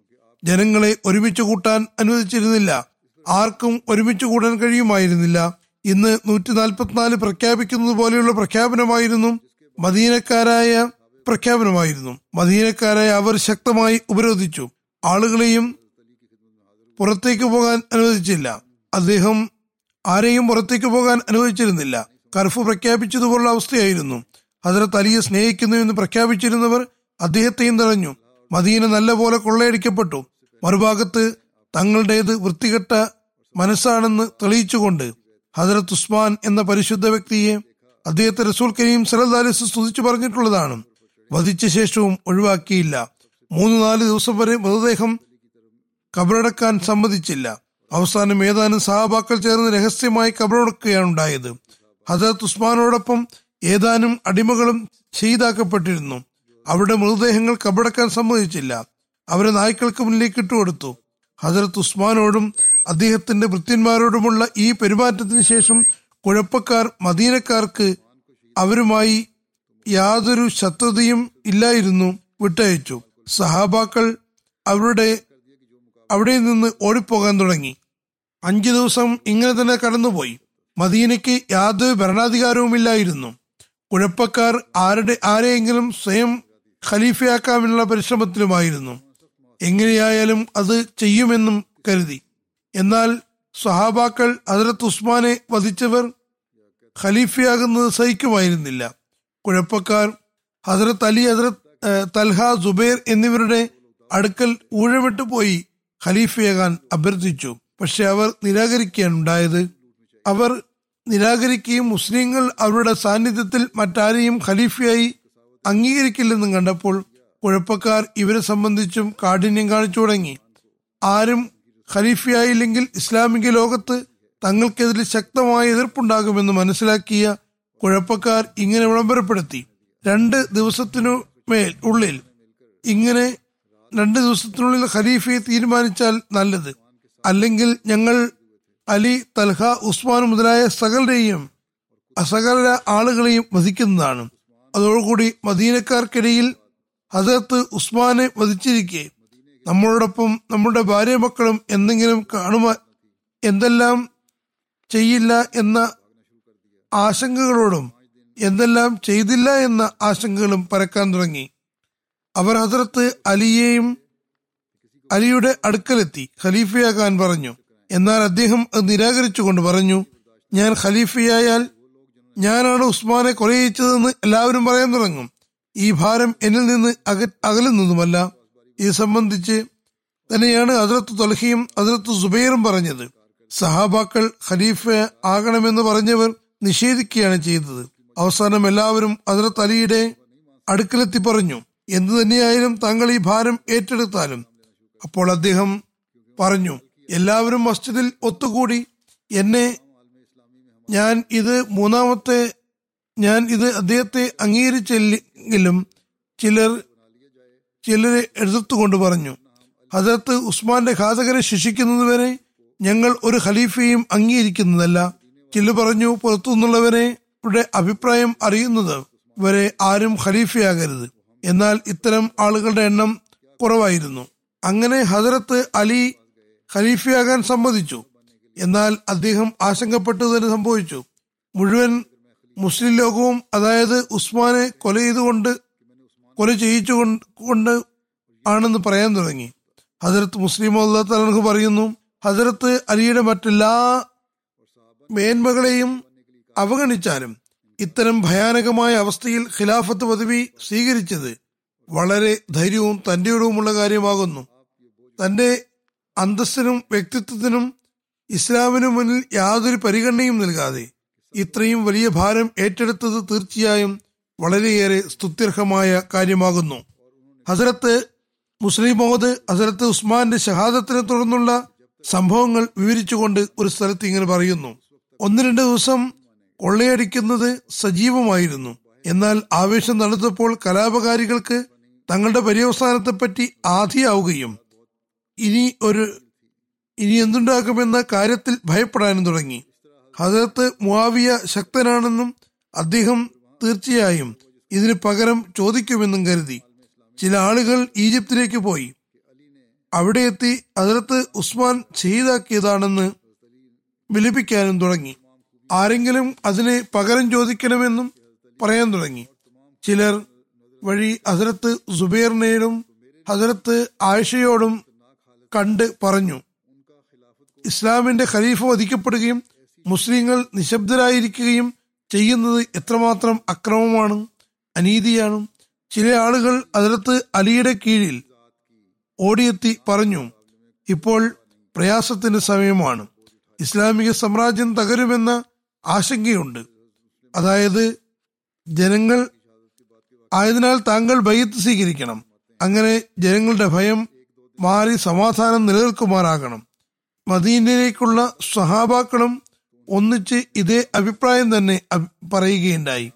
ജനങ്ങളെ ഒരുമിച്ച് കൂട്ടാൻ അനുവദിച്ചിരുന്നില്ല. ആർക്കും ഒരുമിച്ച് കൂടാൻ കഴിയുമായിരുന്നില്ല. ഇന്ന് നൂറ്റി നാൽപ്പത്തിനാല് പ്രഖ്യാപിക്കുന്നത് പോലെയുള്ള പ്രഖ്യാപനമായിരുന്നു മദീനക്കാരായ പ്രഖ്യാപനമായിരുന്നു. മദീനക്കാരായ അവർ ശക്തമായി ഉപരോധിച്ചു. ആളുകളെയും പുറത്തേക്ക് പോകാൻ അനുവദിച്ചില്ല. അദ്ദേഹം ആരെയും പുറത്തേക്ക് പോകാൻ അനുവദിച്ചിരുന്നില്ല. കർഫ് പ്രഖ്യാപിച്ചതുപോലുള്ള അവസ്ഥയായിരുന്നു. ഹജറത്ത് അലിയെ സ്നേഹിക്കുന്നു എന്ന് പ്രഖ്യാപിച്ചിരുന്നവർ അദ്ദേഹത്തെയും തടഞ്ഞു. മദീന നല്ലപോലെ കൊള്ളയടിക്കപ്പെട്ടു. മറുഭാഗത്ത് തങ്ങളുടേത് വൃത്തികെട്ട മനസ്സാണെന്ന് തെളിയിച്ചുകൊണ്ട് ഹജറത്ത് ഉസ്മാൻ എന്ന പരിശുദ്ധ വ്യക്തിയെ അദ്ദേഹത്തെ റസൂൽ കരീം സലദാലിസ് സ്തുതിച്ചു പറഞ്ഞിട്ടുള്ളതാണ്. വധിച്ച ശേഷവും ഒഴിവാക്കിയില്ല. മൂന്ന് നാല് ദിവസം വരെ മൃതദേഹം കബറടക്കാൻ സമ്മതിച്ചില്ല. അവസാനം ഏതാനും സഹാബാക്കൾ ചേർന്ന് രഹസ്യമായി കബറടക്കുകയാണ് ഉണ്ടായത്. ഹജറത്ത് ഉസ്മാനോടൊപ്പം ഏതാനും അടിമകളും ചെയ്താക്കപ്പെട്ടിരുന്നു അവരുടെ മൃതദേഹങ്ങൾ കബറടക്കാൻ സമ്മതിച്ചില്ല. അവരെ നായ്ക്കൾക്ക് മുന്നിലേക്ക് ഇട്ടുകൊടുത്തു. ഹജറത്ത് ഉസ്മാനോടും അദ്ദേഹത്തിന്റെ ഭൃത്യന്മാരോടുമുള്ള ഈ പെരുമാറ്റത്തിന് ശേഷം കുഴപ്പക്കാർ മദീനക്കാർക്ക് അവരുമായി യാതൊരു ശത്രുതയും ഇല്ലായിരുന്നു വിട്ടയച്ചു. സഹാബാക്കൾ അവരുടെ അവിടെ നിന്ന് ഓടിപ്പോകാൻ തുടങ്ങി. അഞ്ചു ദിവസം ഇങ്ങനെ തന്നെ കടന്നുപോയി. മദീനയ്ക്ക് യാതൊരു ഭരണാധികാരവുമില്ലായിരുന്നു. കുഴപ്പക്കാർ ആരുടെ ആരെയെങ്കിലും സ്വയം ഖലീഫയാക്കാനുള്ള പരിശ്രമത്തിലുമായിരുന്നു. എങ്ങനെയായാലും അത് ചെയ്യുമെന്നും കരുതി. എന്നാൽ സഹാബാക്കൾ ഹസരത്ത് ഉസ്മാനെ വധിച്ചവർ ഖലീഫയാകുന്നത് സഹിക്കുമായിരുന്നില്ല. കുഴപ്പക്കാർ ഹസരത്ത് അലി ഹസരത്ത് തൽഹ സുബൈർ എന്നിവരുടെ അടുക്കൽ ഊഴമിട്ട് പോയി ഖലീഫയാകാൻ അഭ്യർത്ഥിച്ചു. പക്ഷെ അവർ നിരാകരിക്കുകയാണ് ഉണ്ടായത് അവർ നിരാകരിക്കുകയും മുസ്ലിങ്ങൾ അവരുടെ സാന്നിധ്യത്തിൽ മറ്റാരെയും ഖലീഫയായി അംഗീകരിക്കില്ലെന്നും കണ്ടപ്പോൾ കുഴപ്പക്കാർ ഇവരെ സംബന്ധിച്ചും കാഠിന്യം കാണിച്ചു തുടങ്ങി. ആരും ഖലീഫയായില്ലെങ്കിൽ ഇസ്ലാമിക ലോകത്ത് തങ്ങൾക്കെതിരെ ശക്തമായ എതിർപ്പുണ്ടാകുമെന്ന് മനസ്സിലാക്കിയ കുഴപ്പക്കാർ ഇങ്ങനെ വിളംബരപ്പെടുത്തി. രണ്ട് ദിവസത്തിനു മേൽ ഉള്ളിൽ ഇങ്ങനെ രണ്ട് ദിവസത്തിനുള്ളിൽ ഖലീഫയെ തീരുമാനിച്ചാൽ നല്ലത്. അല്ലെങ്കിൽ ഞങ്ങൾ അലി തൽഹ ഉസ്മാൻ മുതലായ സകലരെയും അസകല ആളുകളെയും വധിക്കുന്നതാണ്. അതോടുകൂടി മദീനക്കാർക്കിടയിൽ ഹസരത്ത് ഉസ്മാനെ വധിച്ചിരിക്കെ. നമ്മളോടൊപ്പം നമ്മുടെ ഭാര്യ മക്കളും എന്തെങ്കിലും കാണുക എന്തെല്ലാം ചെയ്യില്ല എന്ന ആശങ്കകളോടും എന്തെല്ലാം ചെയ്തില്ല എന്ന ആശങ്കകളും പരക്കാൻ തുടങ്ങി. അവർ ഹസരത്ത് അലിയെയും അലിയുടെ അടുക്കലെത്തി ഖലീഫയാകാൻ പറഞ്ഞു. എന്നാൽ അദ്ദേഹം അത് നിരാകരിച്ചുകൊണ്ട് പറഞ്ഞു ഞാൻ ഖലീഫയായാൽ ഞാനാണ് ഉസ്മാനെ കൊലയിച്ചതെന്ന് എല്ലാവരും പറയാൻ തുടങ്ങും. ഈ ഭാരം എന്നിൽ നിന്ന് അക അകലുന്നതുമല്ല ഇത് സംബന്ധിച്ച് തന്നെയാണ് അതിർത്ത് തൊലഹിയും അതിർത്ത് സുബൈറും പറഞ്ഞത്. സഹാബാക്കൾ ഖലീഫ ആകണമെന്ന് പറഞ്ഞവർ നിഷേധിക്കുകയാണ് ചെയ്തത്. അവസാനം എല്ലാവരും അതിർത്ത് അലിയുടെ അടുക്കലെത്തി പറഞ്ഞു എന്തു തന്നെയായാലും താങ്കൾ ഈ ഭാരം ഏറ്റെടുത്താലും? അപ്പോൾ അദ്ദേഹം പറഞ്ഞു എല്ലാവരും മസ്ജിദിൽ ഒത്തുകൂടി എന്നെ ഞാൻ ഇത് മൂന്നാമത്തെ ഞാൻ ഇത് അദ്ദേഹത്തെ അംഗീകരിച്ചില്ലെങ്കിലും ചിലർ ചിലരെ എതിർത്തുകൊണ്ട് പറഞ്ഞു ഹസരത്ത് ഉസ്മാന്റെ ഘാതകരെ ശിക്ഷിക്കുന്നതുവരെ ഞങ്ങൾ ഒരു ഖലീഫയും അംഗീകരിക്കുന്നതല്ല. ചില പറഞ്ഞു പുറത്തുനിന്നുള്ളവരെ അഭിപ്രായം അറിയുന്നത് വരെ ആരും ഖലീഫയാകരുത്. എന്നാൽ ഇത്തരം ആളുകളുടെ എണ്ണം കുറവായിരുന്നു. അങ്ങനെ ഹസരത്ത് അലി ഖലീഫയാകാൻ സമ്മതിച്ചു. എന്നാൽ അദ്ദേഹം ആശങ്കപ്പെട്ടു തന്നെ സംഭവിച്ചു. മുഴുവൻ മുസ്ലിം ലോകവും അതായത് ഉസ്മാനെ കൊല ചെയ്തുകൊണ്ട് കൊല ചെയ്യിച്ചു കൊണ്ട് ആണെന്ന് പറയാൻ തുടങ്ങി. ഹജറത്ത് മുസ്ലിം അള്ളാഹു പറയുന്നു ഹജറത്ത് അലിയുടെ മറ്റെല്ലാ മേന്മകളെയും അവഗണിച്ചാലും ഇത്തരം ഭയാനകമായ അവസ്ഥയിൽ ഖിലാഫത്ത് പദവി സ്വീകരിച്ചത് വളരെ ധൈര്യവും തന്റെയുടവുമുള്ള കാര്യമാകുന്നു. തന്റെ അന്തസ്സിനും വ്യക്തിത്വത്തിനും ഇസ്ലാമിനു മുന്നിൽ യാതൊരു പരിഗണനയും നൽകാതെ ഇത്രയും വലിയ ഭാരം ഏറ്റെടുത്തത് തീർച്ചയായും വളരെയേറെ സ്തുത്യർഹമായ കാര്യമാകുന്നു. ഹസരത്ത് മുസ്ലിം മുഹമ്മദ് ഹസരത്ത് ഉസ്മാന്റെ ഷഹാദത്തിനെ തുടർന്നുള്ള സംഭവങ്ങൾ വിവരിച്ചുകൊണ്ട് ഒരു സ്ഥലത്ത് ഇങ്ങനെ പറയുന്നു. ഒന്ന് രണ്ട് ദിവസം കൊള്ളയടിക്കുന്നത് സജീവമായിരുന്നു. എന്നാൽ ആവേശം നടത്തപ്പോൾ കലാപകാരികൾക്ക് തങ്ങളുടെ പര്യവസാനത്തെപ്പറ്റി ആധിയാവുകയും ഇനി ഒരു ഇനി എന്തുണ്ടാക്കുമെന്ന കാര്യത്തിൽ ഭയപ്പെടാനും തുടങ്ങി. ഹജറത്ത് മുവാവിയ ശക്തനാണെന്നും അദ്ദേഹം തീർച്ചയായും ഇതിന് പകരം ചോദിക്കുമെന്നും കരുതി. ചില ആളുകൾ ഈജിപ്തിലേക്ക് പോയി. അവിടെ എത്തി അതിർത്ത് ഉസ്മാൻ ചെയ്താക്കിയതാണെന്ന് വിലപിക്കാനും തുടങ്ങി. ആരെങ്കിലും അതിന് പകരം ചോദിക്കണമെന്നും പറയാൻ തുടങ്ങി. ചിലർ വഴി ഹസരത്ത് സുബൈറിനോടും ഹസരത്ത് ആയിഷയോടും കണ്ട് പറഞ്ഞു. ഇസ്ലാമിന്റെ ഖലീഫ വധിക്കപ്പെടുകയും മുസ്ലിങ്ങൾ നിശബ്ദരായിരിക്കുകയും ചെയ്യുന്നത് എത്രമാത്രം അക്രമമാണ് അനീതിയാണ്. ചില ആളുകൾ അതിലത്ത് അലിയുടെ കീഴിൽ ഓടിയെത്തി പറഞ്ഞു ഇപ്പോൾ പ്രയാസത്തിന്റെ സമയമാണ്. ഇസ്ലാമിക സാമ്രാജ്യം തകരുമെന്ന ആശങ്കയുണ്ട്. അതായത് ജനങ്ങൾ ആയതിനാൽ താങ്കൾ ഭയത്ത് സ്വീകരിക്കണം. അങ്ങനെ ജനങ്ങളുടെ ഭയം മാറി സമാധാനം നിലനിൽക്കുമാറാകണം. മദീനയിലേക്കുള്ള സ്വഹാബാക്കളും ഒന്നിച്ച് ഇതേ അഭിപ്രായം തന്നെ പറയുകയുണ്ടായി.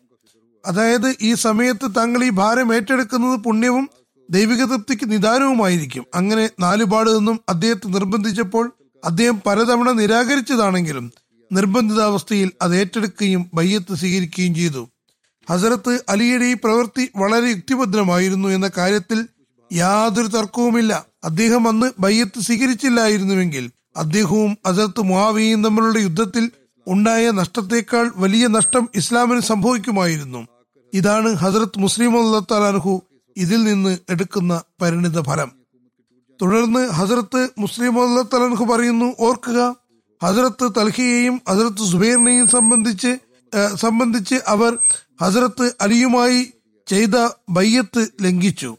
അതായത് ഈ സമയത്ത് താങ്കൾ ഈ ഭാരം ഏറ്റെടുക്കുന്നത് പുണ്യവും ദൈവിക തൃപ്തിക്ക് നിദാനവുമായിരിക്കും. അങ്ങനെ നാലുപാട് നിന്നും അദ്ദേഹത്തെ നിർബന്ധിച്ചപ്പോൾ അദ്ദേഹം പലതവണ നിരാകരിച്ചതാണെങ്കിലും നിർബന്ധിതാവസ്ഥയിൽ അത് ഏറ്റെടുക്കുകയും ബയ്യത്ത് സ്വീകരിക്കുകയും ചെയ്തു. ഹസരത്ത് അലിയുടെ ഈ പ്രവൃത്തി വളരെ യുക്തിഭദ്രമായിരുന്നു എന്ന കാര്യത്തിൽ യാതൊരു തർക്കവുമില്ല. അദ്ദേഹം അന്ന് ബയ്യത്ത് സ്വീകരിച്ചില്ലായിരുന്നുവെങ്കിൽ അദ്ദേഹവും അസർത്ത് മുഹാവിയും തമ്മിലുള്ള യുദ്ധത്തിൽ ഉണ്ടായ നഷ്ടത്തെക്കാൾ വലിയ നഷ്ടം ഇസ്ലാമിന് സംഭവിക്കുമായിരുന്നു. ഇതാണ് ഹസരത്ത് മുസ്ലിം അള്ളാഹു ഇതിൽ നിന്ന് എടുക്കുന്ന പരിണിത ഫലം. തുടർന്ന് ഹസരത്ത് മുസ്ലിം അള്ളാഹു പറയുന്നു ഓർക്കുക ഹസരത്ത് തൽഹിയെയും ഹസരത്ത് സുബൈറിനെയും സംബന്ധിച്ച് സംബന്ധിച്ച് അവർ ഹസരത്ത് അലിയുമായി ചെയ്ത ബയ്യത്ത് ലംഘിച്ചു.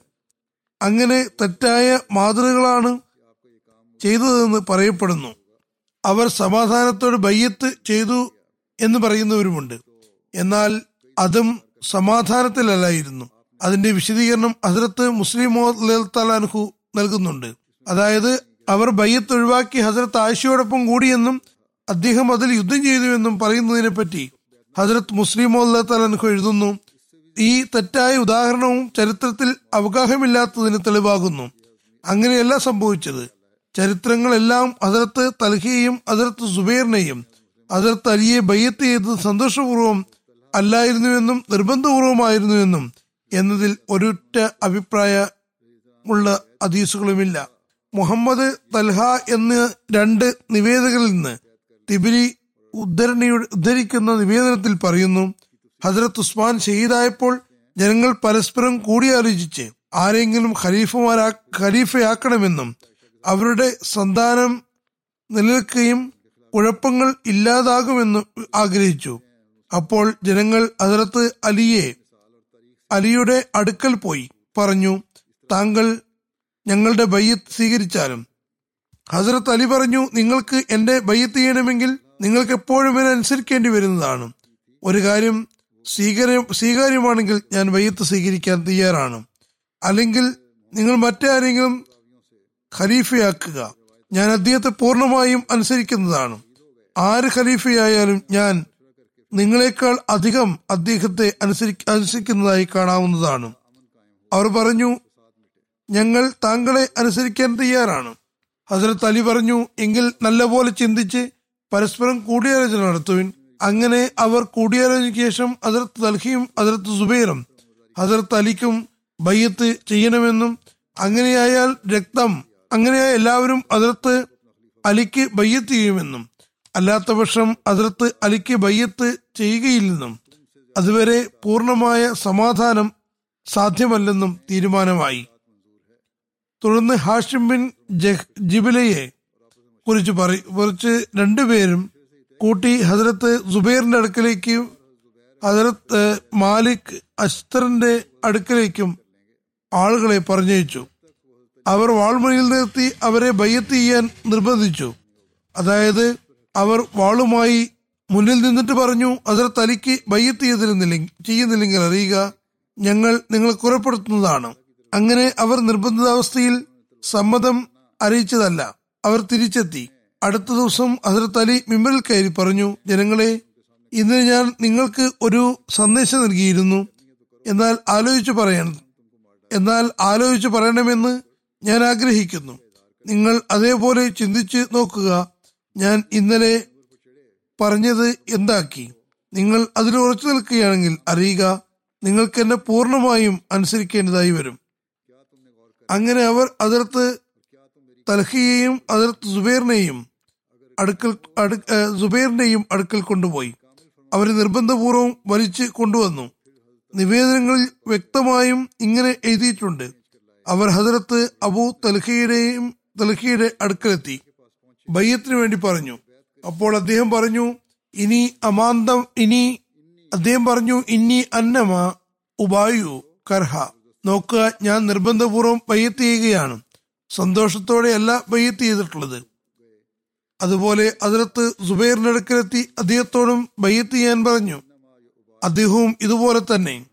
അങ്ങനെ തെറ്റായ മാതൃകളാണ് ചെയ്തതെന്ന് പറയപ്പെടുന്നു. അവർ സമാധാനത്തോട് ബയ്യത്ത് ചെയ്തു എന്ന് പറയുന്നവരുമുണ്ട്. എന്നാൽ അതും സമാധാനത്തിലല്ലായിരുന്നു. അതിന്റെ വിശദീകരണം ഹസരത്ത് മുസ്ലിം തലാൻഹു നൽകുന്നുണ്ട്. അതായത് അവർ ബയ്യത്ത് ഒഴിവാക്കി ഹസരത്ത് ആയിഷയോടൊപ്പം കൂടിയെന്നും അദ്ദേഹം അതിൽ യുദ്ധം ചെയ്തുവെന്നും പറയുന്നതിനെ പറ്റി ഹസരത്ത് മുസ്ലിം തലാൻഹു എഴുതുന്നു. ഈ തെറ്റായ ഉദാഹരണവും ചരിത്രത്തിൽ അവഗാഹമില്ലാത്തതിന് തെളിവാകുന്നു. അങ്ങനെയല്ല സംഭവിച്ചത്. ചരിത്രങ്ങളെല്ലാം അതിർത്ത് തൽഹയെയും അതിർത്ത് സുബൈറിനെയും അതിർത്ത് അലിയെ ബയ്യത്ത് ചെയ്തത് സന്തോഷപൂർവം അല്ലായിരുന്നുവെന്നും നിർബന്ധപൂർവമായിരുന്നുവെന്നും എന്നതിൽ ഒരൊറ്റ അഭിപ്രായമുള്ള അതീസുകളുമില്ല മുഹമ്മദ് തൽഹ എന്ന് രണ്ട് നിവേദകരിൽ നിന്ന് തിബിരി ഉദ്ധരണിയുടെ ഉദ്ധരിക്കുന്ന നിവേദനത്തിൽ പറയുന്നു ഹസരത്ത് ഉസ്മാൻ ഷഹീദായപ്പോൾ ജനങ്ങൾ പരസ്പരം കൂടിയാലോചിച്ച് ആരെങ്കിലും ഖലീഫമാരാ ഖലീഫയാക്കണമെന്നും അവരുടെ സന്താനം നിലനിൽക്കുകയും കുഴപ്പങ്ങൾ ഇല്ലാതാകുമെന്ന് ആഗ്രഹിച്ചു. അപ്പോൾ ജനങ്ങൾ അതിലത്ത് അലിയെ അലിയുടെ അടുക്കൽ പോയി. പറഞ്ഞു താങ്കൾ ഞങ്ങളുടെ ബയ്യത്ത് സ്വീകരിച്ചാലും. ഹസരത്ത് അലി പറഞ്ഞു നിങ്ങൾക്ക് എന്റെ ബയ്യത്ത് ചെയ്യണമെങ്കിൽ നിങ്ങൾക്ക് എപ്പോഴും എന്നെ അനുസരിക്കേണ്ടി വരുന്നതാണ്. ഒരു കാര്യം സ്വീകാര്യ സ്വീകാര്യമാണെങ്കിൽ ഞാൻ ബയ്യത്ത് സ്വീകരിക്കാൻ തയ്യാറാണ്. അല്ലെങ്കിൽ നിങ്ങൾ മറ്റാരെങ്കിലും ഖലീഫയാക്കുക. ഞാൻ അദ്ദേഹത്തെ പൂർണമായും അനുസരിക്കുന്നതാണ്. ആര് ഖലീഫയായാലും ഞാൻ നിങ്ങളെക്കാൾ അധികം അദ്ദേഹത്തെ അനുസരി അനുസരിക്കുന്നതായി കാണാവുന്നതാണ്. അവർ പറഞ്ഞു ഞങ്ങൾ താങ്കളെ അനുസരിക്കാൻ തയ്യാറാണ്. ഹസരത്ത് അലി പറഞ്ഞു എങ്കിൽ നല്ലപോലെ ചിന്തിച്ച് പരസ്പരം കൂടിയാലോചന നടത്തുവിൻ. അങ്ങനെ അവർ കൂടിയാലോചനയ്ക്ക് ശേഷം ഹസരത്ത് ദൽഹിയും ഹസരത്ത് സുബൈറും ഹസരത്ത് അലിക്കും ബയ്യത്ത് ചെയ്യണമെന്നും അങ്ങനെയായാൽ രക്തം അങ്ങനെയായ എല്ലാവരും അതിർത്ത് അലിക്ക് ബയ്യത്ത് ചെയ്യുമെന്നും അല്ലാത്ത പക്ഷം അതിർത്ത് അലിക്ക് ബയ്യത്ത് ചെയ്യുകയില്ലെന്നും അതുവരെ പൂർണമായ സമാധാനം സാധ്യമല്ലെന്നും തീരുമാനമായി. തുടർന്ന് ഹാഷിം ബിൻ ജിബിലയെ കുറിച്ച് പറ കുറിച്ച് രണ്ടുപേരും കൂട്ടി ഹസരത്ത് സുബൈറിന്റെ അടുക്കലേക്കും ഹസരത്ത് മാലിക് അസ്തറിന്റെ അടുക്കലേക്കും ആളുകളെ പറഞ്ഞയച്ചു. അവർ വാൾമുനയിൽ നിർത്തി അവരെ ബയ്യത്ത് ചെയ്യാൻ നിർബന്ധിച്ചു. അതായത് അവർ വാളുമായി മുന്നിൽ നിന്നിട്ട് പറഞ്ഞു ഹസരത്ത് തലിക്ക് ബയ്യത്ത് ചെയ്തിരുന്നില്ലെങ്കിൽ ചെയ്യുന്നില്ലെങ്കിൽ അറിയുക ഞങ്ങൾ നിങ്ങളെ കുറപ്പെടുത്തുന്നതാണ്. അങ്ങനെ അവർ നിർബന്ധിതാവസ്ഥയിൽ സമ്മതം അറിയിച്ചതല്ല അവർ തിരിച്ചെത്തി. അടുത്ത ദിവസം ഹസരത്ത് അലി മിമ്പറിൽ കയറി പറഞ്ഞു ജനങ്ങളെ ഇന്ന് ഞാൻ നിങ്ങൾക്ക് ഒരു സന്ദേശം നൽകിയിരുന്നു. എന്നാൽ ആലോചിച്ചു പറയണം എന്നാൽ ആലോചിച്ചു പറയണമെന്ന് ഞാൻ ആഗ്രഹിക്കുന്നു. നിങ്ങൾ അതേപോലെ ചിന്തിച്ച് നോക്കുക. ഞാൻ ഇന്നലെ പറഞ്ഞത് എന്താക്കി? നിങ്ങൾ അതിൽ ഉറച്ചു നിൽക്കുകയാണെങ്കിൽ അറിയുക നിങ്ങൾക്ക് എന്നെ പൂർണമായും അനുസരിക്കേണ്ടതായി വരും. അങ്ങനെ അവർ അതിർത്ത് തൽഹിയെയും അതിർത്ത് സുബേറിനെയും അടുക്കൽ അടു ഏഹ് അടുക്കൽ കൊണ്ടുപോയി. അവരെ നിർബന്ധപൂർവം വലിച്ചു കൊണ്ടുവന്നു. നിവേദനങ്ങളിൽ വ്യക്തമായും ഇങ്ങനെ എഴുതിയിട്ടുണ്ട്. അവർ ഹജറത്ത് അബു തൽഹയുടെയും തൽഹയുടെ അടുക്കലെത്തി. ബയ്യത്തിന് വേണ്ടി പറഞ്ഞു. അപ്പോൾ അദ്ദേഹം പറഞ്ഞു ഇനി അമാന്തം ഇനി അദ്ദേഹം പറഞ്ഞു ഇനി അന്നമ ഉബായു കർഹ. നോക്കുക ഞാൻ നിർബന്ധപൂർവം ബയ്യത്ത് ചെയ്യുകയാണ്. സന്തോഷത്തോടെയല്ല ബയ്യത്ത് ചെയ്തിട്ടുള്ളത്. അതുപോലെ അതിലത്ത് സുബൈറിന്റെ അടുക്കലെത്തി അദ്ദേഹത്തോടും ബയ്യത്ത് ചെയ്യാൻ പറഞ്ഞു. അദ്ദേഹവും ഇതുപോലെ തന്നെ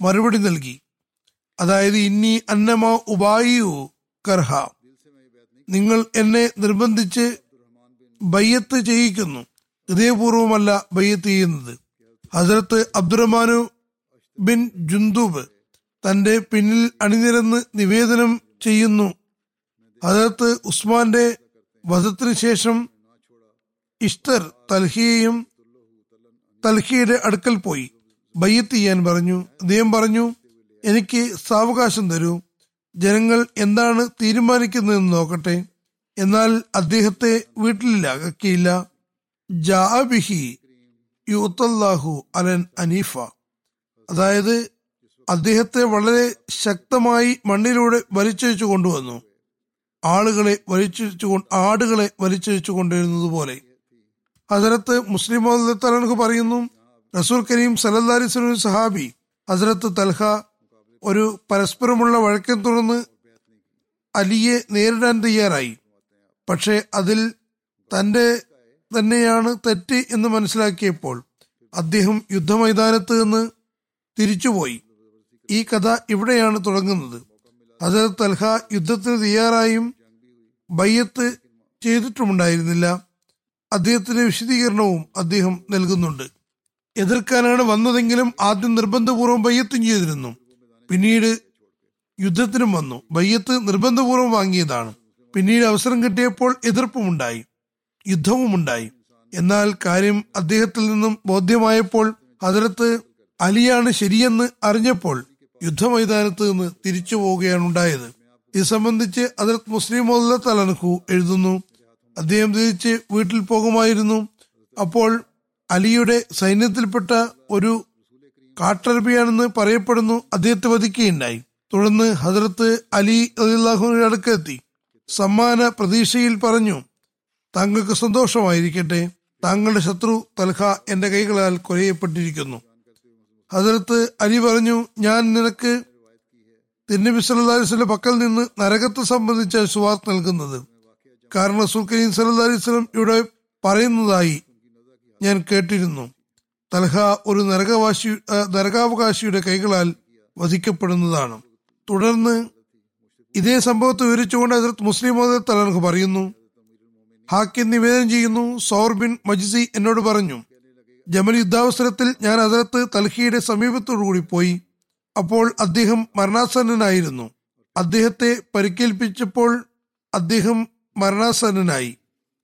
മറുപടി നൽകി. അതായത് ഇനി അന്നമ ഉബായു കർഹ. നിങ്ങൾ എന്നെ നിർബന്ധിച്ച് ബയ്യത്ത് ചെയ്യിക്കുന്നു. ഹൃദയപൂർവമല്ല ബയ്യത്ത് ചെയ്യുന്നത്. ഹസരത്ത് അബ്ദുറഹ്മാനു ബിൻ ജുന്ദൂബ് തന്റെ പിന്നിൽ അണിനിരന്ന് നിവേദനം ചെയ്യുന്നു. ഹസരത്ത് ഉസ്മാന്റെ വധത്തിന് ശേഷം ഇഷ്തർ തൽഹിയെയും തൽഹിയുടെ അടുക്കൽ പോയി. ബയ്യത്ത് ചെയ്യാൻ പറഞ്ഞു. അദ്ദേഹം പറഞ്ഞു എനിക്ക് സാവകാശം തരൂ. ജനങ്ങൾ എന്താണ് തീരുമാനിക്കുന്നതെന്ന് നോക്കട്ടെ. എന്നാൽ അദ്ദേഹത്തെ വീട്ടിലാക്കിയില്ല ജാബിഹി യുത്തല്ലാഹു അലൻ അനീഫ. അതായത് അദ്ദേഹത്തെ വളരെ ശക്തമായി മണ്ണിലൂടെ വലിച്ചഴിച്ചു കൊണ്ടുവന്നു. ആളുകളെ വലിച്ചു ആടുകളെ വലിച്ചഴിച്ചു കൊണ്ടിരുന്നത് പോലെ. ഹസരത്ത് മുസ്ലിം തലൻഹു പറയുന്നു റസൂൽ കരീം സലല്ലാരി സഹാബി ഹസരത്ത് തൽഹ ഒരു പരസ്പരമുള്ള വഴക്കെ തുടർന്ന് അലിയെ നേരിടാൻ തയ്യാറായി. പക്ഷെ അതിൽ തന്റെ തന്നെയാണ് തെറ്റ് എന്ന് മനസ്സിലാക്കിയപ്പോൾ അദ്ദേഹം യുദ്ധമൈതാനത്ത് നിന്ന് തിരിച്ചുപോയി. ഈ കഥ ഇവിടെയാണ് തുടങ്ങുന്നത്. ഹസരത്ത് തൽഹ യുദ്ധത്തിന് തയ്യാറായും ബയ്യത്ത് ചെയ്തിട്ടുമുണ്ടായിരുന്നില്ല. അദ്ദേഹത്തിന്റെ വിശദീകരണവും അദ്ദേഹം നൽകുന്നുണ്ട്. എതിർക്കാനാണ് വന്നതെങ്കിലും ആദ്യം നിർബന്ധപൂർവം ബയ്യത്തും ചെയ്തിരുന്നു. പിന്നീട് യുദ്ധത്തിനും വന്നു. ബയ്യത്ത് നിർബന്ധപൂർവം വാങ്ങിയതാണ്. പിന്നീട് അവസരം കിട്ടിയപ്പോൾ എതിർപ്പുമുണ്ടായി. യുദ്ധവുമുണ്ടായി. എന്നാൽ കാര്യം അദ്ദേഹത്തിൽ നിന്നും ബോധ്യമായപ്പോൾ ഹജറത്ത് അലിയാണ് ശരിയെന്ന് അറിഞ്ഞപ്പോൾ യുദ്ധമൈതാനത്ത് നിന്ന് തിരിച്ചു പോവുകയാണ് ഉണ്ടായത് ഇത് സംബന്ധിച്ച് അതിർത്ത് മുസ്ലിം തലനഖു എഴുതുന്നു. അദ്ദേഹം തിരിച്ച് വീട്ടിൽ പോകുമായിരുന്നു. അപ്പോൾ അലിയുടെ സൈന്യത്തിൽപ്പെട്ട ഒരു കാട്ടറബിയാണെന്ന് പറയപ്പെടുന്നു അദ്ദേഹത്തെ വധിക്കുകയുണ്ടായി. തുടർന്ന് ഹജറത്ത് അലി അലിഹുവിന്റെ അടുക്കെത്തി സമ്മാന പ്രതീക്ഷയിൽ പറഞ്ഞു താങ്കൾക്ക് സന്തോഷമായിരിക്കട്ടെ. താങ്കളുടെ ശത്രു തൽഹ എന്റെ കൈകളാൽ കൊലയപ്പെട്ടിരിക്കുന്നു. ഹജറത്ത് അലി പറഞ്ഞു ഞാൻ നിനക്ക് തിന്നബി സല്ലാസ്ലിന്റെ പക്കൽ നിന്ന് നരകത്തെ സംബന്ധിച്ച സുവാർത്ത നൽകുന്നത്. കാരണം റസൂൽ കരീം സല്ലാ അലൈവലം ഇവിടെ പറയുന്നതായി ഞാൻ കേട്ടിരുന്നു. തൽഹ ഒരു നരകവാശി നരകാവകാശിയുടെ കൈകളാൽ വധിക്കപ്പെടുന്നതാണ്. തുടർന്ന് ഇതേ സംഭവത്തെ വിവരിച്ചുകൊണ്ട് ഹസരത് മുസ്ലിം തലഹ് പറയുന്നു ഹാക്കിൻ നിവേദനം ചെയ്യുന്നു സൗർ ബിൻ മജ്സി എന്നോട് പറഞ്ഞു ജമൽ യുദ്ധാവസരത്തിൽ ഞാൻ ഹസരത്ത് തൽഹിയുടെ സമീപത്തോടുകൂടി പോയി അപ്പോൾ അദ്ദേഹം മരണാസന്നനായിരുന്നു. അദ്ദേഹത്തെ പരിക്കേൽപ്പിച്ചപ്പോൾ അദ്ദേഹം മരണാസന്നനായി.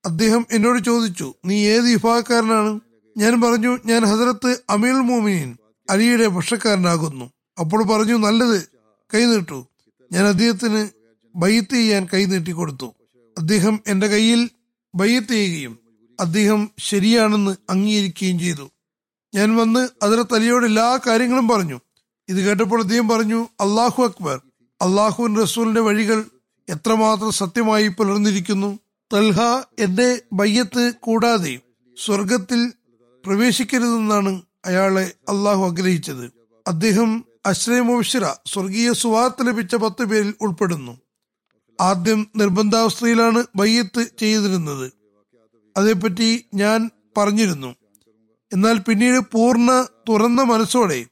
അദ്ദേഹം എന്നോട് ചോദിച്ചു നീ ഏത് വിഭാഗക്കാരനാണ്? ഞാൻ പറഞ്ഞു ഞാൻ ഹസരത്ത് അമീൽ മോമിനിൻ അലിയുടെ ഭക്ഷക്കാരനാകുന്നു അപ്പോൾ പറഞ്ഞു നല്ലത് കൈനീട്ടു. ഞാൻ അദ്ദേഹത്തിന് ബയ്യത്ത് ചെയ്യാൻ കൈനീട്ടി നീട്ടിക്കൊടുത്തു അദ്ദേഹം എന്റെ കയ്യിൽ ബയ്യത്ത് ചെയ്യുകയും അദ്ദേഹം ശരിയാണെന്ന് അംഗീകരിക്കുകയും ചെയ്തു. ഞാൻ വന്ന് അതിലത്ത് അലിയോട് എല്ലാ കാര്യങ്ങളും പറഞ്ഞു. ഇത് കേട്ടപ്പോൾ അദ്ദേഹം പറഞ്ഞു അള്ളാഹു അക്ബർ അള്ളാഹു റസൂലിന്റെ വഴികൾ എത്രമാത്രം സത്യമായി പുലർന്നിരിക്കുന്നു. തൽഹ എന്റെ ബയ്യത്ത് കൂടാതെ സ്വർഗത്തിൽ പ്രവേശിക്കരുതെന്നാണ് അയാളെ അള്ളാഹു ആഗ്രഹിച്ചത്. അദ്ദേഹം അശ്രയമോഷിറ സ്വർഗീയ സുവാർത്ത ലഭിച്ച പത്ത് പേരിൽ ഉൾപ്പെടുന്നു. ആദ്യം നിർബന്ധാവസ്ഥയിലാണ് ബയ്യത്ത് ചെയ്തിരുന്നത്. അതേപ്പറ്റി ഞാൻ പറഞ്ഞിരുന്നു. എന്നാൽ പിന്നീട് പൂർണ തുറന്ന മനസ്സോടെ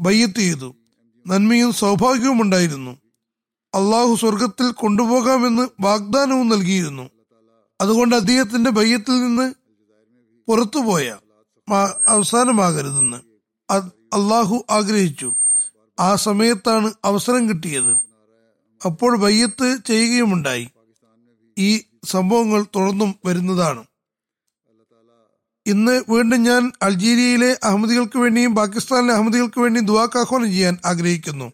ബയ്യത്ത് ചെയ്തു. നന്മയും സൗഭാഗ്യവും ഉണ്ടായിരുന്നു. അള്ളാഹു സ്വർഗത്തിൽ കൊണ്ടുപോകാമെന്ന് വാഗ്ദാനവും നൽകിയിരുന്നു. അതുകൊണ്ട് അദ്ദേഹത്തിന്റെ ബയ്യത്തിൽ നിന്ന് പുറത്തുപോയ അവസാനമാകരുതെന്ന് അള്ളാഹു ആഗ്രഹിച്ചു. ആ സമയത്താണ് അവസരം കിട്ടിയത്. അപ്പോൾ വയ്യത്ത് ചെയ്യുകയുമുണ്ടായി. ഈ സംഭവങ്ങൾ തുടർന്നും വരുന്നതാണ്. ഇന്ന് വീണ്ടും ഞാൻ അൾജീരിയയിലെ അഹമ്മദികൾക്ക് വേണ്ടിയും പാകിസ്ഥാനിലെ അഹമ്മദികൾക്ക് വേണ്ടിയും ദുവാക്കാഹ്വാനം ചെയ്യാൻ ആഗ്രഹിക്കുന്നു.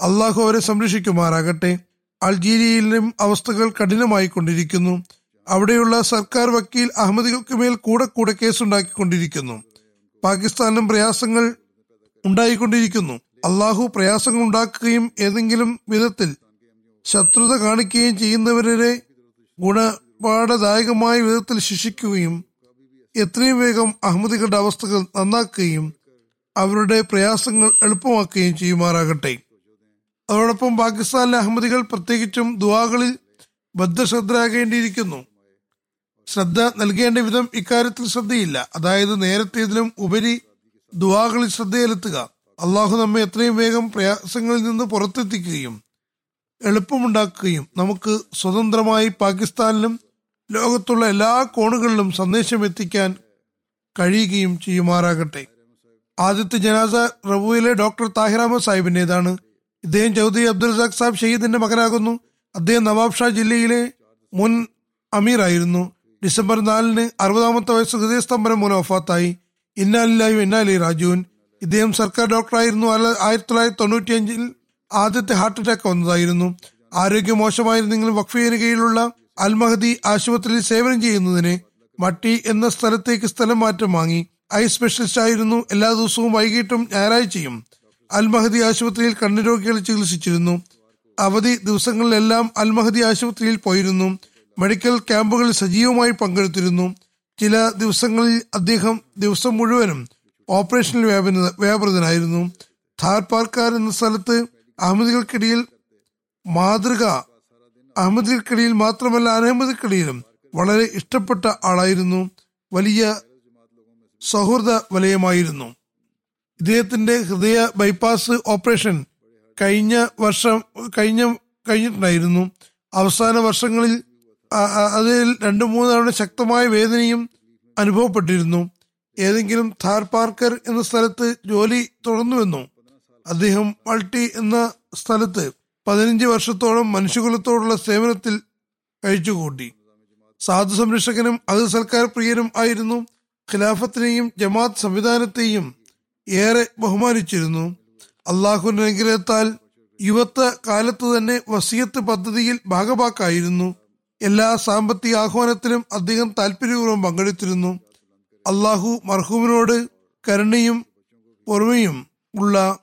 അള്ളാഹു അവരെ സംരക്ഷിക്കുമാറാകട്ടെ. അൾജീരിയയിലും അവസ്ഥകൾ കഠിനമായി കൊണ്ടിരിക്കുന്നു അവിടെയുള്ള സർക്കാർ വക്കീൽ അഹമ്മദികൾക്ക് മേൽ കൂടെ കൂടെ കേസുണ്ടാക്കിക്കൊണ്ടിരിക്കുന്നു. പാകിസ്ഥാനിലും പ്രയാസങ്ങൾ ഉണ്ടായിക്കൊണ്ടിരിക്കുന്നു. അള്ളാഹു പ്രയാസങ്ങൾ ഉണ്ടാക്കുകയും ഏതെങ്കിലും വിധത്തിൽ ശത്രുത കാണിക്കുകയും ചെയ്യുന്നവരെ ഗുണപാഠദായകമായ വിധത്തിൽ ശിക്ഷിക്കുകയും എത്രയും വേഗം അഹമ്മദികളുടെ അവസ്ഥകൾ നന്നാക്കുകയും അവരുടെ പ്രയാസങ്ങൾ എളുപ്പമാക്കുകയും ചെയ്യുമാറാകട്ടെ. അതോടൊപ്പം പാകിസ്ഥാനിലെ അഹമ്മദികൾ പ്രത്യേകിച്ചും ദുവാകളിൽ ബദ്ധശ്രദ്ധരാകേണ്ടിയിരിക്കുന്നു. ശ്രദ്ധ നൽകേണ്ട വിധം ഇക്കാര്യത്തിൽ ശ്രദ്ധയില്ല. അതായത് നേരത്തേതിലും ഉപരി ദുവാകളിൽ ശ്രദ്ധയിലെത്തുക. അള്ളാഹു നമ്മെ എത്രയും വേഗം പ്രയാസങ്ങളിൽ നിന്ന് പുറത്തെത്തിക്കുകയും എളുപ്പമുണ്ടാക്കുകയും നമുക്ക് സ്വതന്ത്രമായി പാകിസ്ഥാനിലും ലോകത്തുള്ള എല്ലാ കോണുകളിലും സന്ദേശം എത്തിക്കാൻ കഴിയുകയും ചെയ്യുമാറാകട്ടെ. ആദ്യത്തെ ജനാസ റബുവിലെ ഡോക്ടർ താഹിറാമ അഹമ്മദ് സാഹിബിന്റേതാണ്. ഇദ്ദേഹം ചൗധരി അബ്ദുൽ റസാഖ് സാഹിബ് ഷഹീദിന്റെ മകനാകുന്നു. അദ്ദേഹം നവാബ് ഷാ ജില്ലയിലെ മുൻ അമീർ ആയിരുന്നു ഡിസംബർ നാലിന് അറുപതാമത്തെ വയസ്സ് ഹൃദയസ്തംഭനം മൂലം വഫാത്തായി. ഇന്നാലില്ലായും ഇന്നാലി രാജുവിൻ ഇദ്ദേഹം സർക്കാർ ഡോക്ടറായിരുന്നു. അല്ല- ആയിരത്തി തൊള്ളായിരത്തി തൊണ്ണൂറ്റി അഞ്ചിൽ ആദ്യത്തെ ഹാർട്ട് അറ്റാക്ക് വന്നതായിരുന്നു. ആരോഗ്യം മോശമായിരുന്നെങ്കിലും വഖഫിന് കീഴിലുള്ള അൽമഹദി ആശുപത്രിയിൽ സേവനം ചെയ്യുന്നതിന് മട്ടി എന്ന സ്ഥലത്തേക്ക് സ്ഥലം മാറ്റം വാങ്ങി. ഐ സ്പെഷ്യലിസ്റ്റ് ആയിരുന്നു. എല്ലാ ദിവസവും വൈകിട്ടും ഞായറാഴ്ചയും അൽമഹദി ആശുപത്രിയിൽ കണ്ണുരോഗികളെ ചികിത്സിച്ചിരുന്നു. അവധി ദിവസങ്ങളിലെല്ലാം അൽമഹദി ആശുപത്രിയിൽ പോയിരുന്നു. മെഡിക്കൽ ക്യാമ്പുകളിൽ സജീവമായി പങ്കെടുത്തിരുന്നു. ചില ദിവസങ്ങളിൽ അദ്ദേഹം ദിവസം മുഴുവനും ഓപ്പറേഷനിൽ വ്യാപന വ്യാപൃതനായിരുന്നു. ഥാർ പാർക്കാർ എന്ന സ്ഥലത്ത് അഹമ്മദികൾക്കിടയിൽ മാതൃക അഹമ്മദികൾക്കിടയിൽ മാത്രമല്ല അനഹമ്മദിക്കിടയിലും വളരെ ഇഷ്ടപ്പെട്ട ആളായിരുന്നു. വലിയ സൗഹൃദ വലയമായിരുന്നു. ഇദ്ദേഹത്തിന്റെ ഹൃദയ ബൈപ്പാസ് ഓപ്പറേഷൻ കഴിഞ്ഞ വർഷം കഴിഞ്ഞ കഴിഞ്ഞിട്ടുണ്ടായിരുന്നു. അവസാന വർഷങ്ങളിൽ അതിൽ രണ്ടു മൂന്ന് തവണ ശക്തമായ വേദനയും അനുഭവപ്പെട്ടിരുന്നു. ഏതെങ്കിലും ഥാർ പാർക്കർ എന്ന സ്ഥലത്ത് ജോലി തുടർന്നുവെന്നു? അദ്ദേഹം മൾട്ടി എന്ന സ്ഥലത്ത് പതിനഞ്ച് വർഷത്തോളം മനുഷ്യകുലത്തോടുള്ള സേവനത്തിൽ കഴിച്ചുകൂട്ടി. സാധു സംരക്ഷകനും അത് സൽക്കാർ പ്രിയനും ആയിരുന്നു. ഖിലാഫത്തിനെയും ജമാത്ത് സംവിധാനത്തെയും ഏറെ ബഹുമാനിച്ചിരുന്നു. അള്ളാഹുവിന്റെ അനുഗ്രഹത്താൽ യുവത്വ കാലത്ത് തന്നെ വസീയത്ത് പദ്ധതിയിൽ ഭാഗഭാക്കായിരുന്നു എല്ലാ സാമ്പത്തിക ആഹ്വാനത്തിലും അദ്ദേഹം താല്പര്യപൂർവം പങ്കെടുത്തിരുന്നു. അള്ളാഹു മർഹൂമിനോട് കരുണയും പൊറുമയും ഉള്ള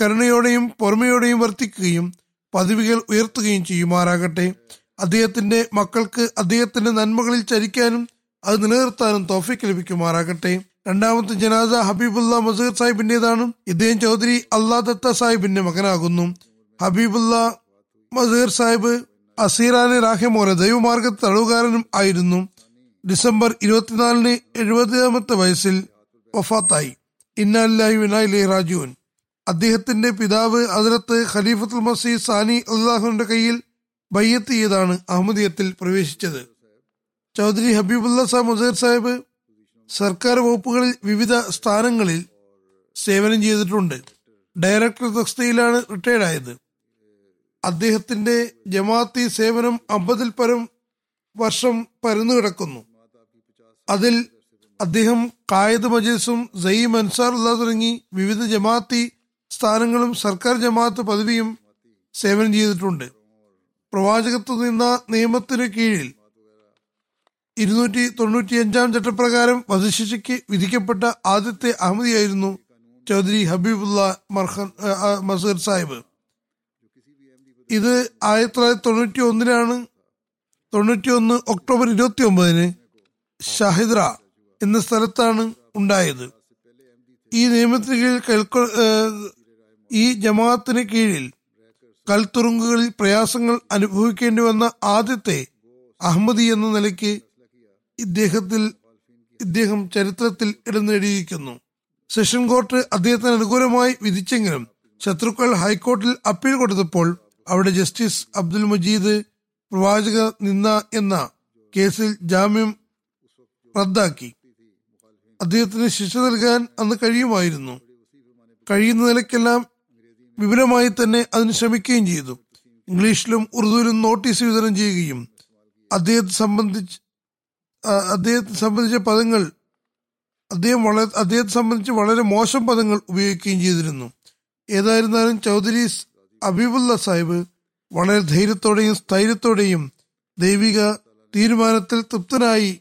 കരുണയോടെയും പുറമയോടെയും വർത്തിക്കുകയും പദവികൾ ഉയർത്തുകയും ചെയ്യുമാറാകട്ടെ. അദ്ദേഹത്തിന്റെ മക്കൾക്ക് അദ്ദേഹത്തിന്റെ നന്മകളിൽ ചരിക്കാനും അത് നിലനിർത്താനും തോഫിക്ക് ലഭിക്കുമാറാകട്ടെ. രണ്ടാമത്തെ ജനാസ ഹബീബുല്ല മസീർ സാഹിബിന്റേതാണ്. ഇദ്ദേഹം ചൗധരി അള്ളാ ദത്ത സാഹിബിന്റെ മകനാകുന്നു. ഹബീബുല്ല മസീർ സാഹിബ് അസീറാനെ റാഹിമോനെ ദൈവമാർഗ തടവുകാരനും ആയിരുന്നു. ഡിസംബർ ഇരുപത്തിനാലിന് എഴുപതാമത്തെ വയസ്സിൽ വഫാത്തായി. ഇന്നാലില്ലാഹി വിനായിലെ രാജുവൻ അദ്ദേഹത്തിന്റെ പിതാവ് അതിലത്ത് ഖലീഫത്തുൽ മസീദ് സാനി അള്ളാഹുവിന്റെ കയ്യിൽ ബയ്യത്ത് ചെയ്താണ് അഹമ്മദിയത്തിൽ പ്രവേശിച്ചത്. ചൗധരി ഹബീബുല്ല സാഹ് മുസൈർ സാഹിബ് സർക്കാർ വകുപ്പുകളിൽ വിവിധ സ്ഥാനങ്ങളിൽ സേവനം ചെയ്തിട്ടുണ്ട്. ഡയറക്ടർ തസ്തിയിലാണ് റിട്ടയർഡ് ആയത് അദ്ദേഹത്തിന്റെ ജമാഅത്തി സേവനം അമ്പതിൽ പരം വർഷം പരന്നു കിടക്കുന്നു. അതിൽ അദ്ദേഹം കായദ് മജീസും സയീം അൻസാറുള്ള തുടങ്ങി വിവിധ ജമാഅത്തി സ്ഥാനങ്ങളും സർക്കാർ ജമാഅത്ത് പദവിയും സേവനം ചെയ്തിട്ടുണ്ട്. പ്രവാചകത്വ നിന്ന നിയമത്തിന് കീഴിൽ ഇരുന്നൂറ്റി തൊണ്ണൂറ്റി അഞ്ചാം ചട്ടപ്രകാരം വധശിക്ഷയ്ക്ക് വിധിക്കപ്പെട്ട ആദ്യത്തെ അഹമ്മദിയായിരുന്നു ചൗധരി ഹബീബുല്ല മർഹൻ മസീർ സാഹിബ്. ഇത് ആയിരത്തി തൊള്ളായിരത്തി തൊണ്ണൂറ്റി ഒന്നിനാണ് തൊണ്ണൂറ്റി ഒന്ന് ഒക്ടോബർ ഇരുപത്തി ഒമ്പതിന് ഷഹിദ്ര എന്ന സ്ഥലത്താണ് ഉണ്ടായത്. ഈ നിയമത്തിന് കീഴിൽ കൽക്കൊ ഈ ജമാഅത്തിന് കീഴിൽ കൽത്തുറുങ്കുകളിൽ പ്രയാസങ്ങൾ അനുഭവിക്കേണ്ടി വന്ന ആദ്യത്തെ അഹമ്മദി എന്ന നിലയ്ക്ക് ഇദ്ദേഹത്തിൽ ഇദ്ദേഹം ചരിത്രത്തിൽ ഇടം നേടിയിരിക്കുന്നു. സെഷൻ കോർട്ട് അദ്ദേഹത്തിന് അനുകൂലമായി വിധിച്ചെങ്കിലും ശത്രുക്കൾ ഹൈക്കോർട്ടിൽ അപ്പീൽ കൊടുത്തപ്പോൾ അവിടെ ജസ്റ്റിസ് അബ്ദുൽ മജീദ് പ്രവാചക നിന്ന എന്ന കേസിൽ ജാമ്യം റദ്ദാക്കി. അദ്ദേഹത്തിന് ശിക്ഷ നൽകാൻ അന്ന് കഴിയുമായിരുന്നു. കഴിയുന്ന നിലയ്ക്കെല്ലാം വിപുലമായി തന്നെ അതിന് ശ്രമിക്കുകയും ചെയ്തു. ഇംഗ്ലീഷിലും ഉറുദുവിലും നോട്ടീസ് വിതരണം ചെയ്യുകയും അദ്ദേഹത്തെ സംബന്ധിച്ച് അദ്ദേഹത്തെ സംബന്ധിച്ച പദങ്ങൾ അദ്ദേഹം വളരെ അദ്ദേഹത്തെ സംബന്ധിച്ച് വളരെ മോശം പദങ്ങൾ ഉപയോഗിക്കുകയും ചെയ്തിരുന്നു. ഏതായിരുന്നാലും ചൗധരി അബീബുല്ല സാഹിബ് വളരെ ധൈര്യത്തോടെയും സ്ഥൈര്യത്തോടെയും ദൈവിക തീരുമാനത്തിൽ തൃപ്തനായി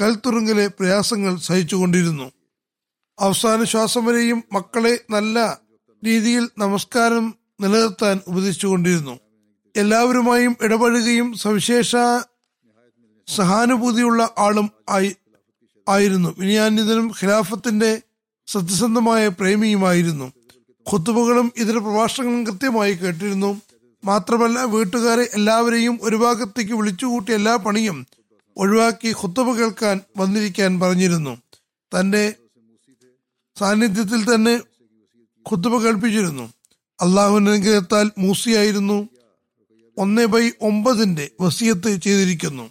കൽത്തുറുങ്കിലെ പ്രയാസങ്ങൾ സഹിച്ചുകൊണ്ടിരുന്നു. അവസാന ശ്വാസം വരെയും മക്കളെ നല്ല രീതിയിൽ നമസ്കാരം നിലനിർത്താൻ ഉപദേശിച്ചുകൊണ്ടിരുന്നു. എല്ലാവരുമായും ഇടപഴകുകയും സവിശേഷ സഹാനുഭൂതിയുള്ള ആളും ആയി ആയിരുന്നു. വിനിയാനിതനും ഖിലാഫത്തിന്റെ സത്യസന്ധമായ പ്രേമിയുമായിരുന്നു. ഖുത്തുബകളും ഇതര പ്രഭാഷണങ്ങളും കൃത്യമായി കേട്ടിരുന്നു. മാത്രമല്ല വീട്ടുകാരെ എല്ലാവരെയും ഒരു ഭാഗത്തേക്ക് വിളിച്ചുകൂട്ടി എല്ലാ പണിയും ഒഴിവാക്കി ഖുത്തുബ കേൾക്കാൻ വന്നിരിക്കാൻ പറഞ്ഞിരുന്നു. തന്റെ സാന്നിധ്യത്തിൽ തന്നെ ഖുത്തുബ കേൾപ്പിച്ചിരുന്നു. അള്ളാഹുവിന്റെ അനുഗ്രഹത്താൽ മൂസിയായിരുന്നു. ഒന്ന് ബൈ ഒമ്പതിന്റെ വസിയത്ത് ചെയ്തിരിക്കുന്നു.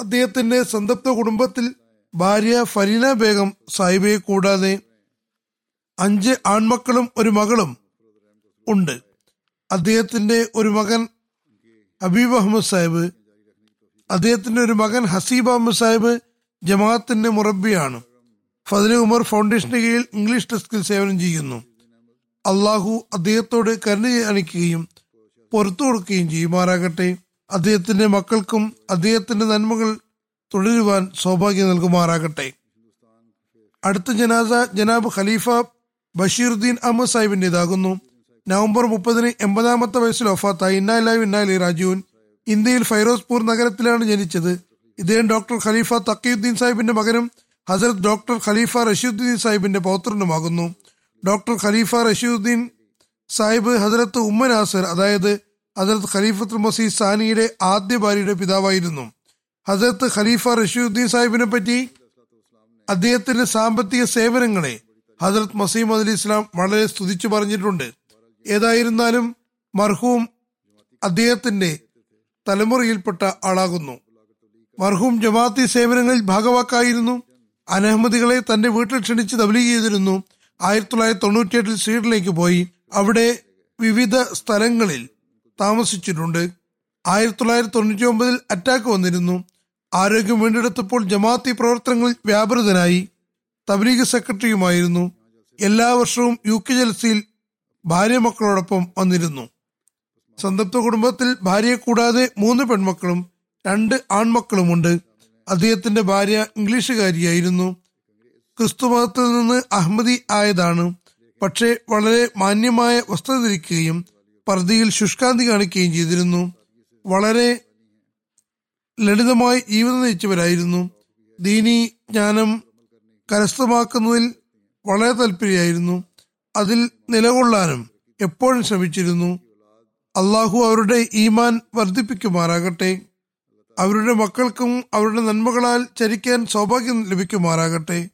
അദ്ദേഹത്തിന്റെ സന്തപ്ത കുടുംബത്തിൽ ഭാര്യ ഫരീന ബേഗം സാഹിബയെ കൂടാതെ അഞ്ച് ആൺമക്കളും ഒരു മകളും ഉണ്ട്. അദ്ദേഹത്തിന്റെ ഒരു മകൻ ഹബീബ് അഹമ്മദ് സാഹിബ് അദ്ദേഹത്തിന്റെ ഒരു മകൻ ഹസീബ് അഹമ്മദ് സാഹിബ് ജമാഅത്തിന്റെ മുറബിയാണ് ഫതിലെ ഉമർ ഫൗണ്ടേഷന് കീഴിൽ ഇംഗ്ലീഷ് ഡെസ്കിൽ സേവനം ചെയ്യുന്നു. അള്ളാഹു അദ്ദേഹത്തോട് കരുണ കാണിക്കുകയും പുറത്തു കൊടുക്കുകയും ചെയ്യുമാറാകട്ടെ. അദ്ദേഹത്തിന്റെ മക്കൾക്കും അദ്ദേഹത്തിന്റെ നന്മകൾ തുടരുവാൻ സൗഭാഗ്യം നൽകുമാറാകട്ടെ. അടുത്ത ജനാസ ജനാബ് ഖലീഫ ബഷീറുദ്ദീൻ അഹമ്മദ് സാഹിബിന്റെ ഇതാകുന്നു നവംബർ മുപ്പതിന് എൺപതാമത്തെ വയസ്സിൽ ഒഫാത്തായി ഇന്നായി ഇന്നാലി രാജുവിൻ ഇന്ത്യയിൽ ഫൈറോസ്പൂർ നഗരത്തിലാണ് ജനിച്ചത്. ഇദ്ദേഹം ഡോക്ടർ ഖലീഫ തക്കീദ്ദീൻ സാഹിബിന്റെ മകനും ഹസരത് ഡോക്ടർ ഖലീഫ റഷീദുദ്ദീൻ സാഹിബിന്റെ പൗത്രനുമാകുന്നു. ഡോക്ടർ ഖലീഫ റഷീദുദ്ദീൻ സാഹിബ് ഹസരത്ത് ഉമ്മ നാസർ അതായത് ഹസരത്ത് ഖലീഫത്ത് മസീദ് സാനിയുടെ ആദ്യ ഭാര്യയുടെ പിതാവായിരുന്നു. ഹസരത്ത് ഖലീഫ റഷീദുദ്ദീൻ സാഹിബിനെ പറ്റി അദ്ദേഹത്തിന്റെ സാമ്പത്തിക സേവനങ്ങളെ ഹസരത് മസീം അലി ഇസ്ലാം വളരെ സ്തുതിച്ചു പറഞ്ഞിട്ടുണ്ട്. ഏതായിരുന്നാലും മർഹൂം അദ്ദേഹത്തിന്റെ തലമുറയിൽപ്പെട്ട ആളാകുന്നു. മർഹൂം ജമാഅത്തി സേവനങ്ങളിൽ ഭാഗവാക്കായിരുന്നു. അനഹമ്മദികളെ തന്റെ വീട്ടിൽ ക്ഷണിച്ച് തബ്ലീഗ് ചെയ്തിരുന്നു. ആയിരത്തി തൊള്ളായിരത്തി തൊണ്ണൂറ്റിയെട്ടിൽ സ്വീഡനിലേക്ക് പോയി. അവിടെ വിവിധ സ്ഥലങ്ങളിൽ താമസിച്ചിട്ടുണ്ട്. ആയിരത്തി തൊള്ളായിരത്തി തൊണ്ണൂറ്റി ഒമ്പതിൽ അറ്റാക്ക് വന്നിരുന്നു. ആരോഗ്യം വീണ്ടെടുത്തപ്പോൾ ജമാഅത്തി പ്രവർത്തനങ്ങളിൽ വ്യാപൃതനായി. തബ്ലീഗ് സെക്രട്ടറിയുമായിരുന്നു. എല്ലാ വർഷവും യു കെ ജലസിയിൽ ഭാര്യ മക്കളോടൊപ്പം വന്നിരുന്നു. സന്തപ്ത കുടുംബത്തിൽ ഭാര്യയെ കൂടാതെ മൂന്ന് പെൺമക്കളും രണ്ട് ആൺമക്കളുമുണ്ട്. അദ്ദേഹത്തിന്റെ ഭാര്യ ഇംഗ്ലീഷുകാരിയായിരുന്നു. ക്രിസ്തുമതത്തിൽ നിന്ന് അഹമ്മദി ആയതാണ്. പക്ഷേ വളരെ മാന്യമായ വസ്ത്രം ധരിക്കുകയും പർദ്ദയിൽ ശുഷ്കാന്തി കാണിക്കുകയും ചെയ്തിരുന്നു. വളരെ ലളിതമായി ജീവിതം നയിച്ചവരായിരുന്നു. ദീനി ജ്ഞാനം കരസ്ഥമാക്കുന്നതിൽ വളരെ താല്പര്യമായിരുന്നു അതിൽ നിലകൊള്ളാനും എപ്പോഴും ശ്രമിച്ചിരുന്നു. അള്ളാഹു അവരുടെ ഈമാൻ വർദ്ധിപ്പിക്കുമാറാകട്ടെ. അവരുടെ മക്കൾക്കും അവരുടെ നന്മകളാൽ ചരിക്കാൻ സൗഭാഗ്യം ലഭിക്കുമാറാകട്ടെ.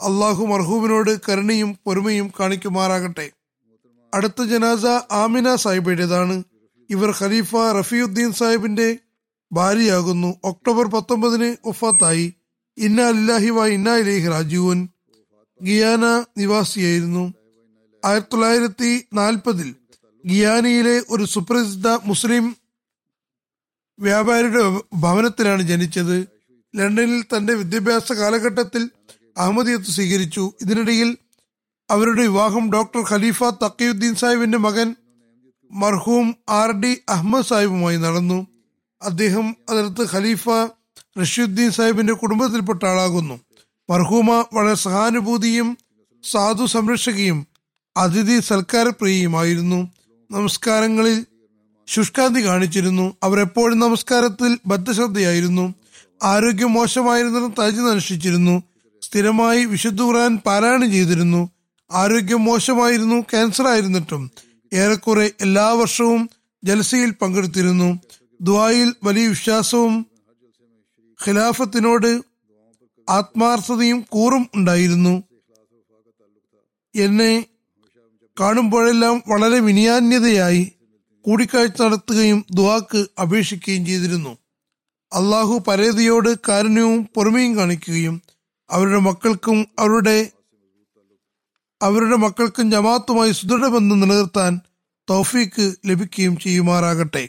അള്ളാഹു മർഹൂമിനോട് കരുണയും പൊറുമയും കാണിക്കുമാറാകട്ടെ. അടുത്ത ജനാസ ആമിന സാഹിബയുടേതാണ് ഇവർ ഖലീഫ റഫിയുദ്ദീൻ സാഹിബിന്റെ ഭാര്യയാകുന്നു. ഒക്ടോബർ പത്തൊമ്പതിന് ഒഫാത്തായി ഇന്ന വ ഇന്ന ഇലേഹി രാജീവൻ ഗിയാന നിവാസിയായിരുന്നു. ആയിരത്തി തൊള്ളായിരത്തി നാൽപ്പതിൽ ഗിയാനയിലെ ഒരു സുപ്രസിദ്ധ മുസ്ലിം വ്യാപാരിയുടെ ഭവനത്തിലാണ് ജനിച്ചത്. ലണ്ടനിൽ തന്റെ വിദ്യാഭ്യാസ കാലഘട്ടത്തിൽ അഹമ്മദിയത്ത് സ്വീകരിച്ചു. ഇതിനിടയിൽ അവരുടെ വിവാഹം ഡോക്ടർ ഖലീഫ തക്കയുദ്ദീൻ സാഹിബിന്റെ മകൻ മർഹൂം ആർ ഡി അഹമ്മദ് സാഹിബുമായി നടന്നു. അദ്ദേഹം അതിർത്ത് ഖലീഫ റഷീദ്ദീൻ സാഹിബിന്റെ കുടുംബത്തിൽപ്പെട്ട ആളാകുന്നു. മർഹൂമ വളരെ സഹാനുഭൂതിയും സാധു സംരക്ഷകയും അതിഥി സൽക്കാരപ്രിയയുമായിരുന്നു. നമസ്കാരങ്ങളിൽ ശുഷ്കാന്തി കാണിച്ചിരുന്നു. അവരെപ്പോഴും നമസ്കാരത്തിൽ ബദ്ധശ്രദ്ധയായിരുന്നു. ആരോഗ്യം മോശമായിരുന്നതും തജ് അനുഷ്ഠിച്ചിരുന്നു സ്ഥിരമായി വിശുദ്ധ ഖുറാൻ പാരായണം ചെയ്തിരുന്നു. ആരോഗ്യം മോശമായിരുന്നു ക്യാൻസർ ആയിരുന്നിട്ടും. ഏറെക്കുറെ എല്ലാ വർഷവും ജലസയിൽ പങ്കെടുത്തിരുന്നു. ദുബായിൽ വലിയ വിശ്വാസവും ഖിലാഫത്തിനോട് ആത്മാർത്ഥതയും കൂറും ഉണ്ടായിരുന്നു. എന്നെ കാണുമ്പോഴെല്ലാം വളരെ വിനയാന്യതയായി കൂടിക്കാഴ്ച നടത്തുകയും ദുവാക്ക് അപേക്ഷിക്കുകയും ചെയ്തിരുന്നു. അള്ളാഹു പരേതയോട് കാരുണ്യവും പൊറുമയും കാണിക്കുകയും അവരുടെ മക്കൾക്കും അവരുടെ അവരുടെ മക്കൾക്കും ജമാത്തുമായി സുദൃഢബന്ധം നിലനിർത്താൻ തൗഫീക്ക് ലഭിക്കുകയും ചെയ്യുമാറാകട്ടെ.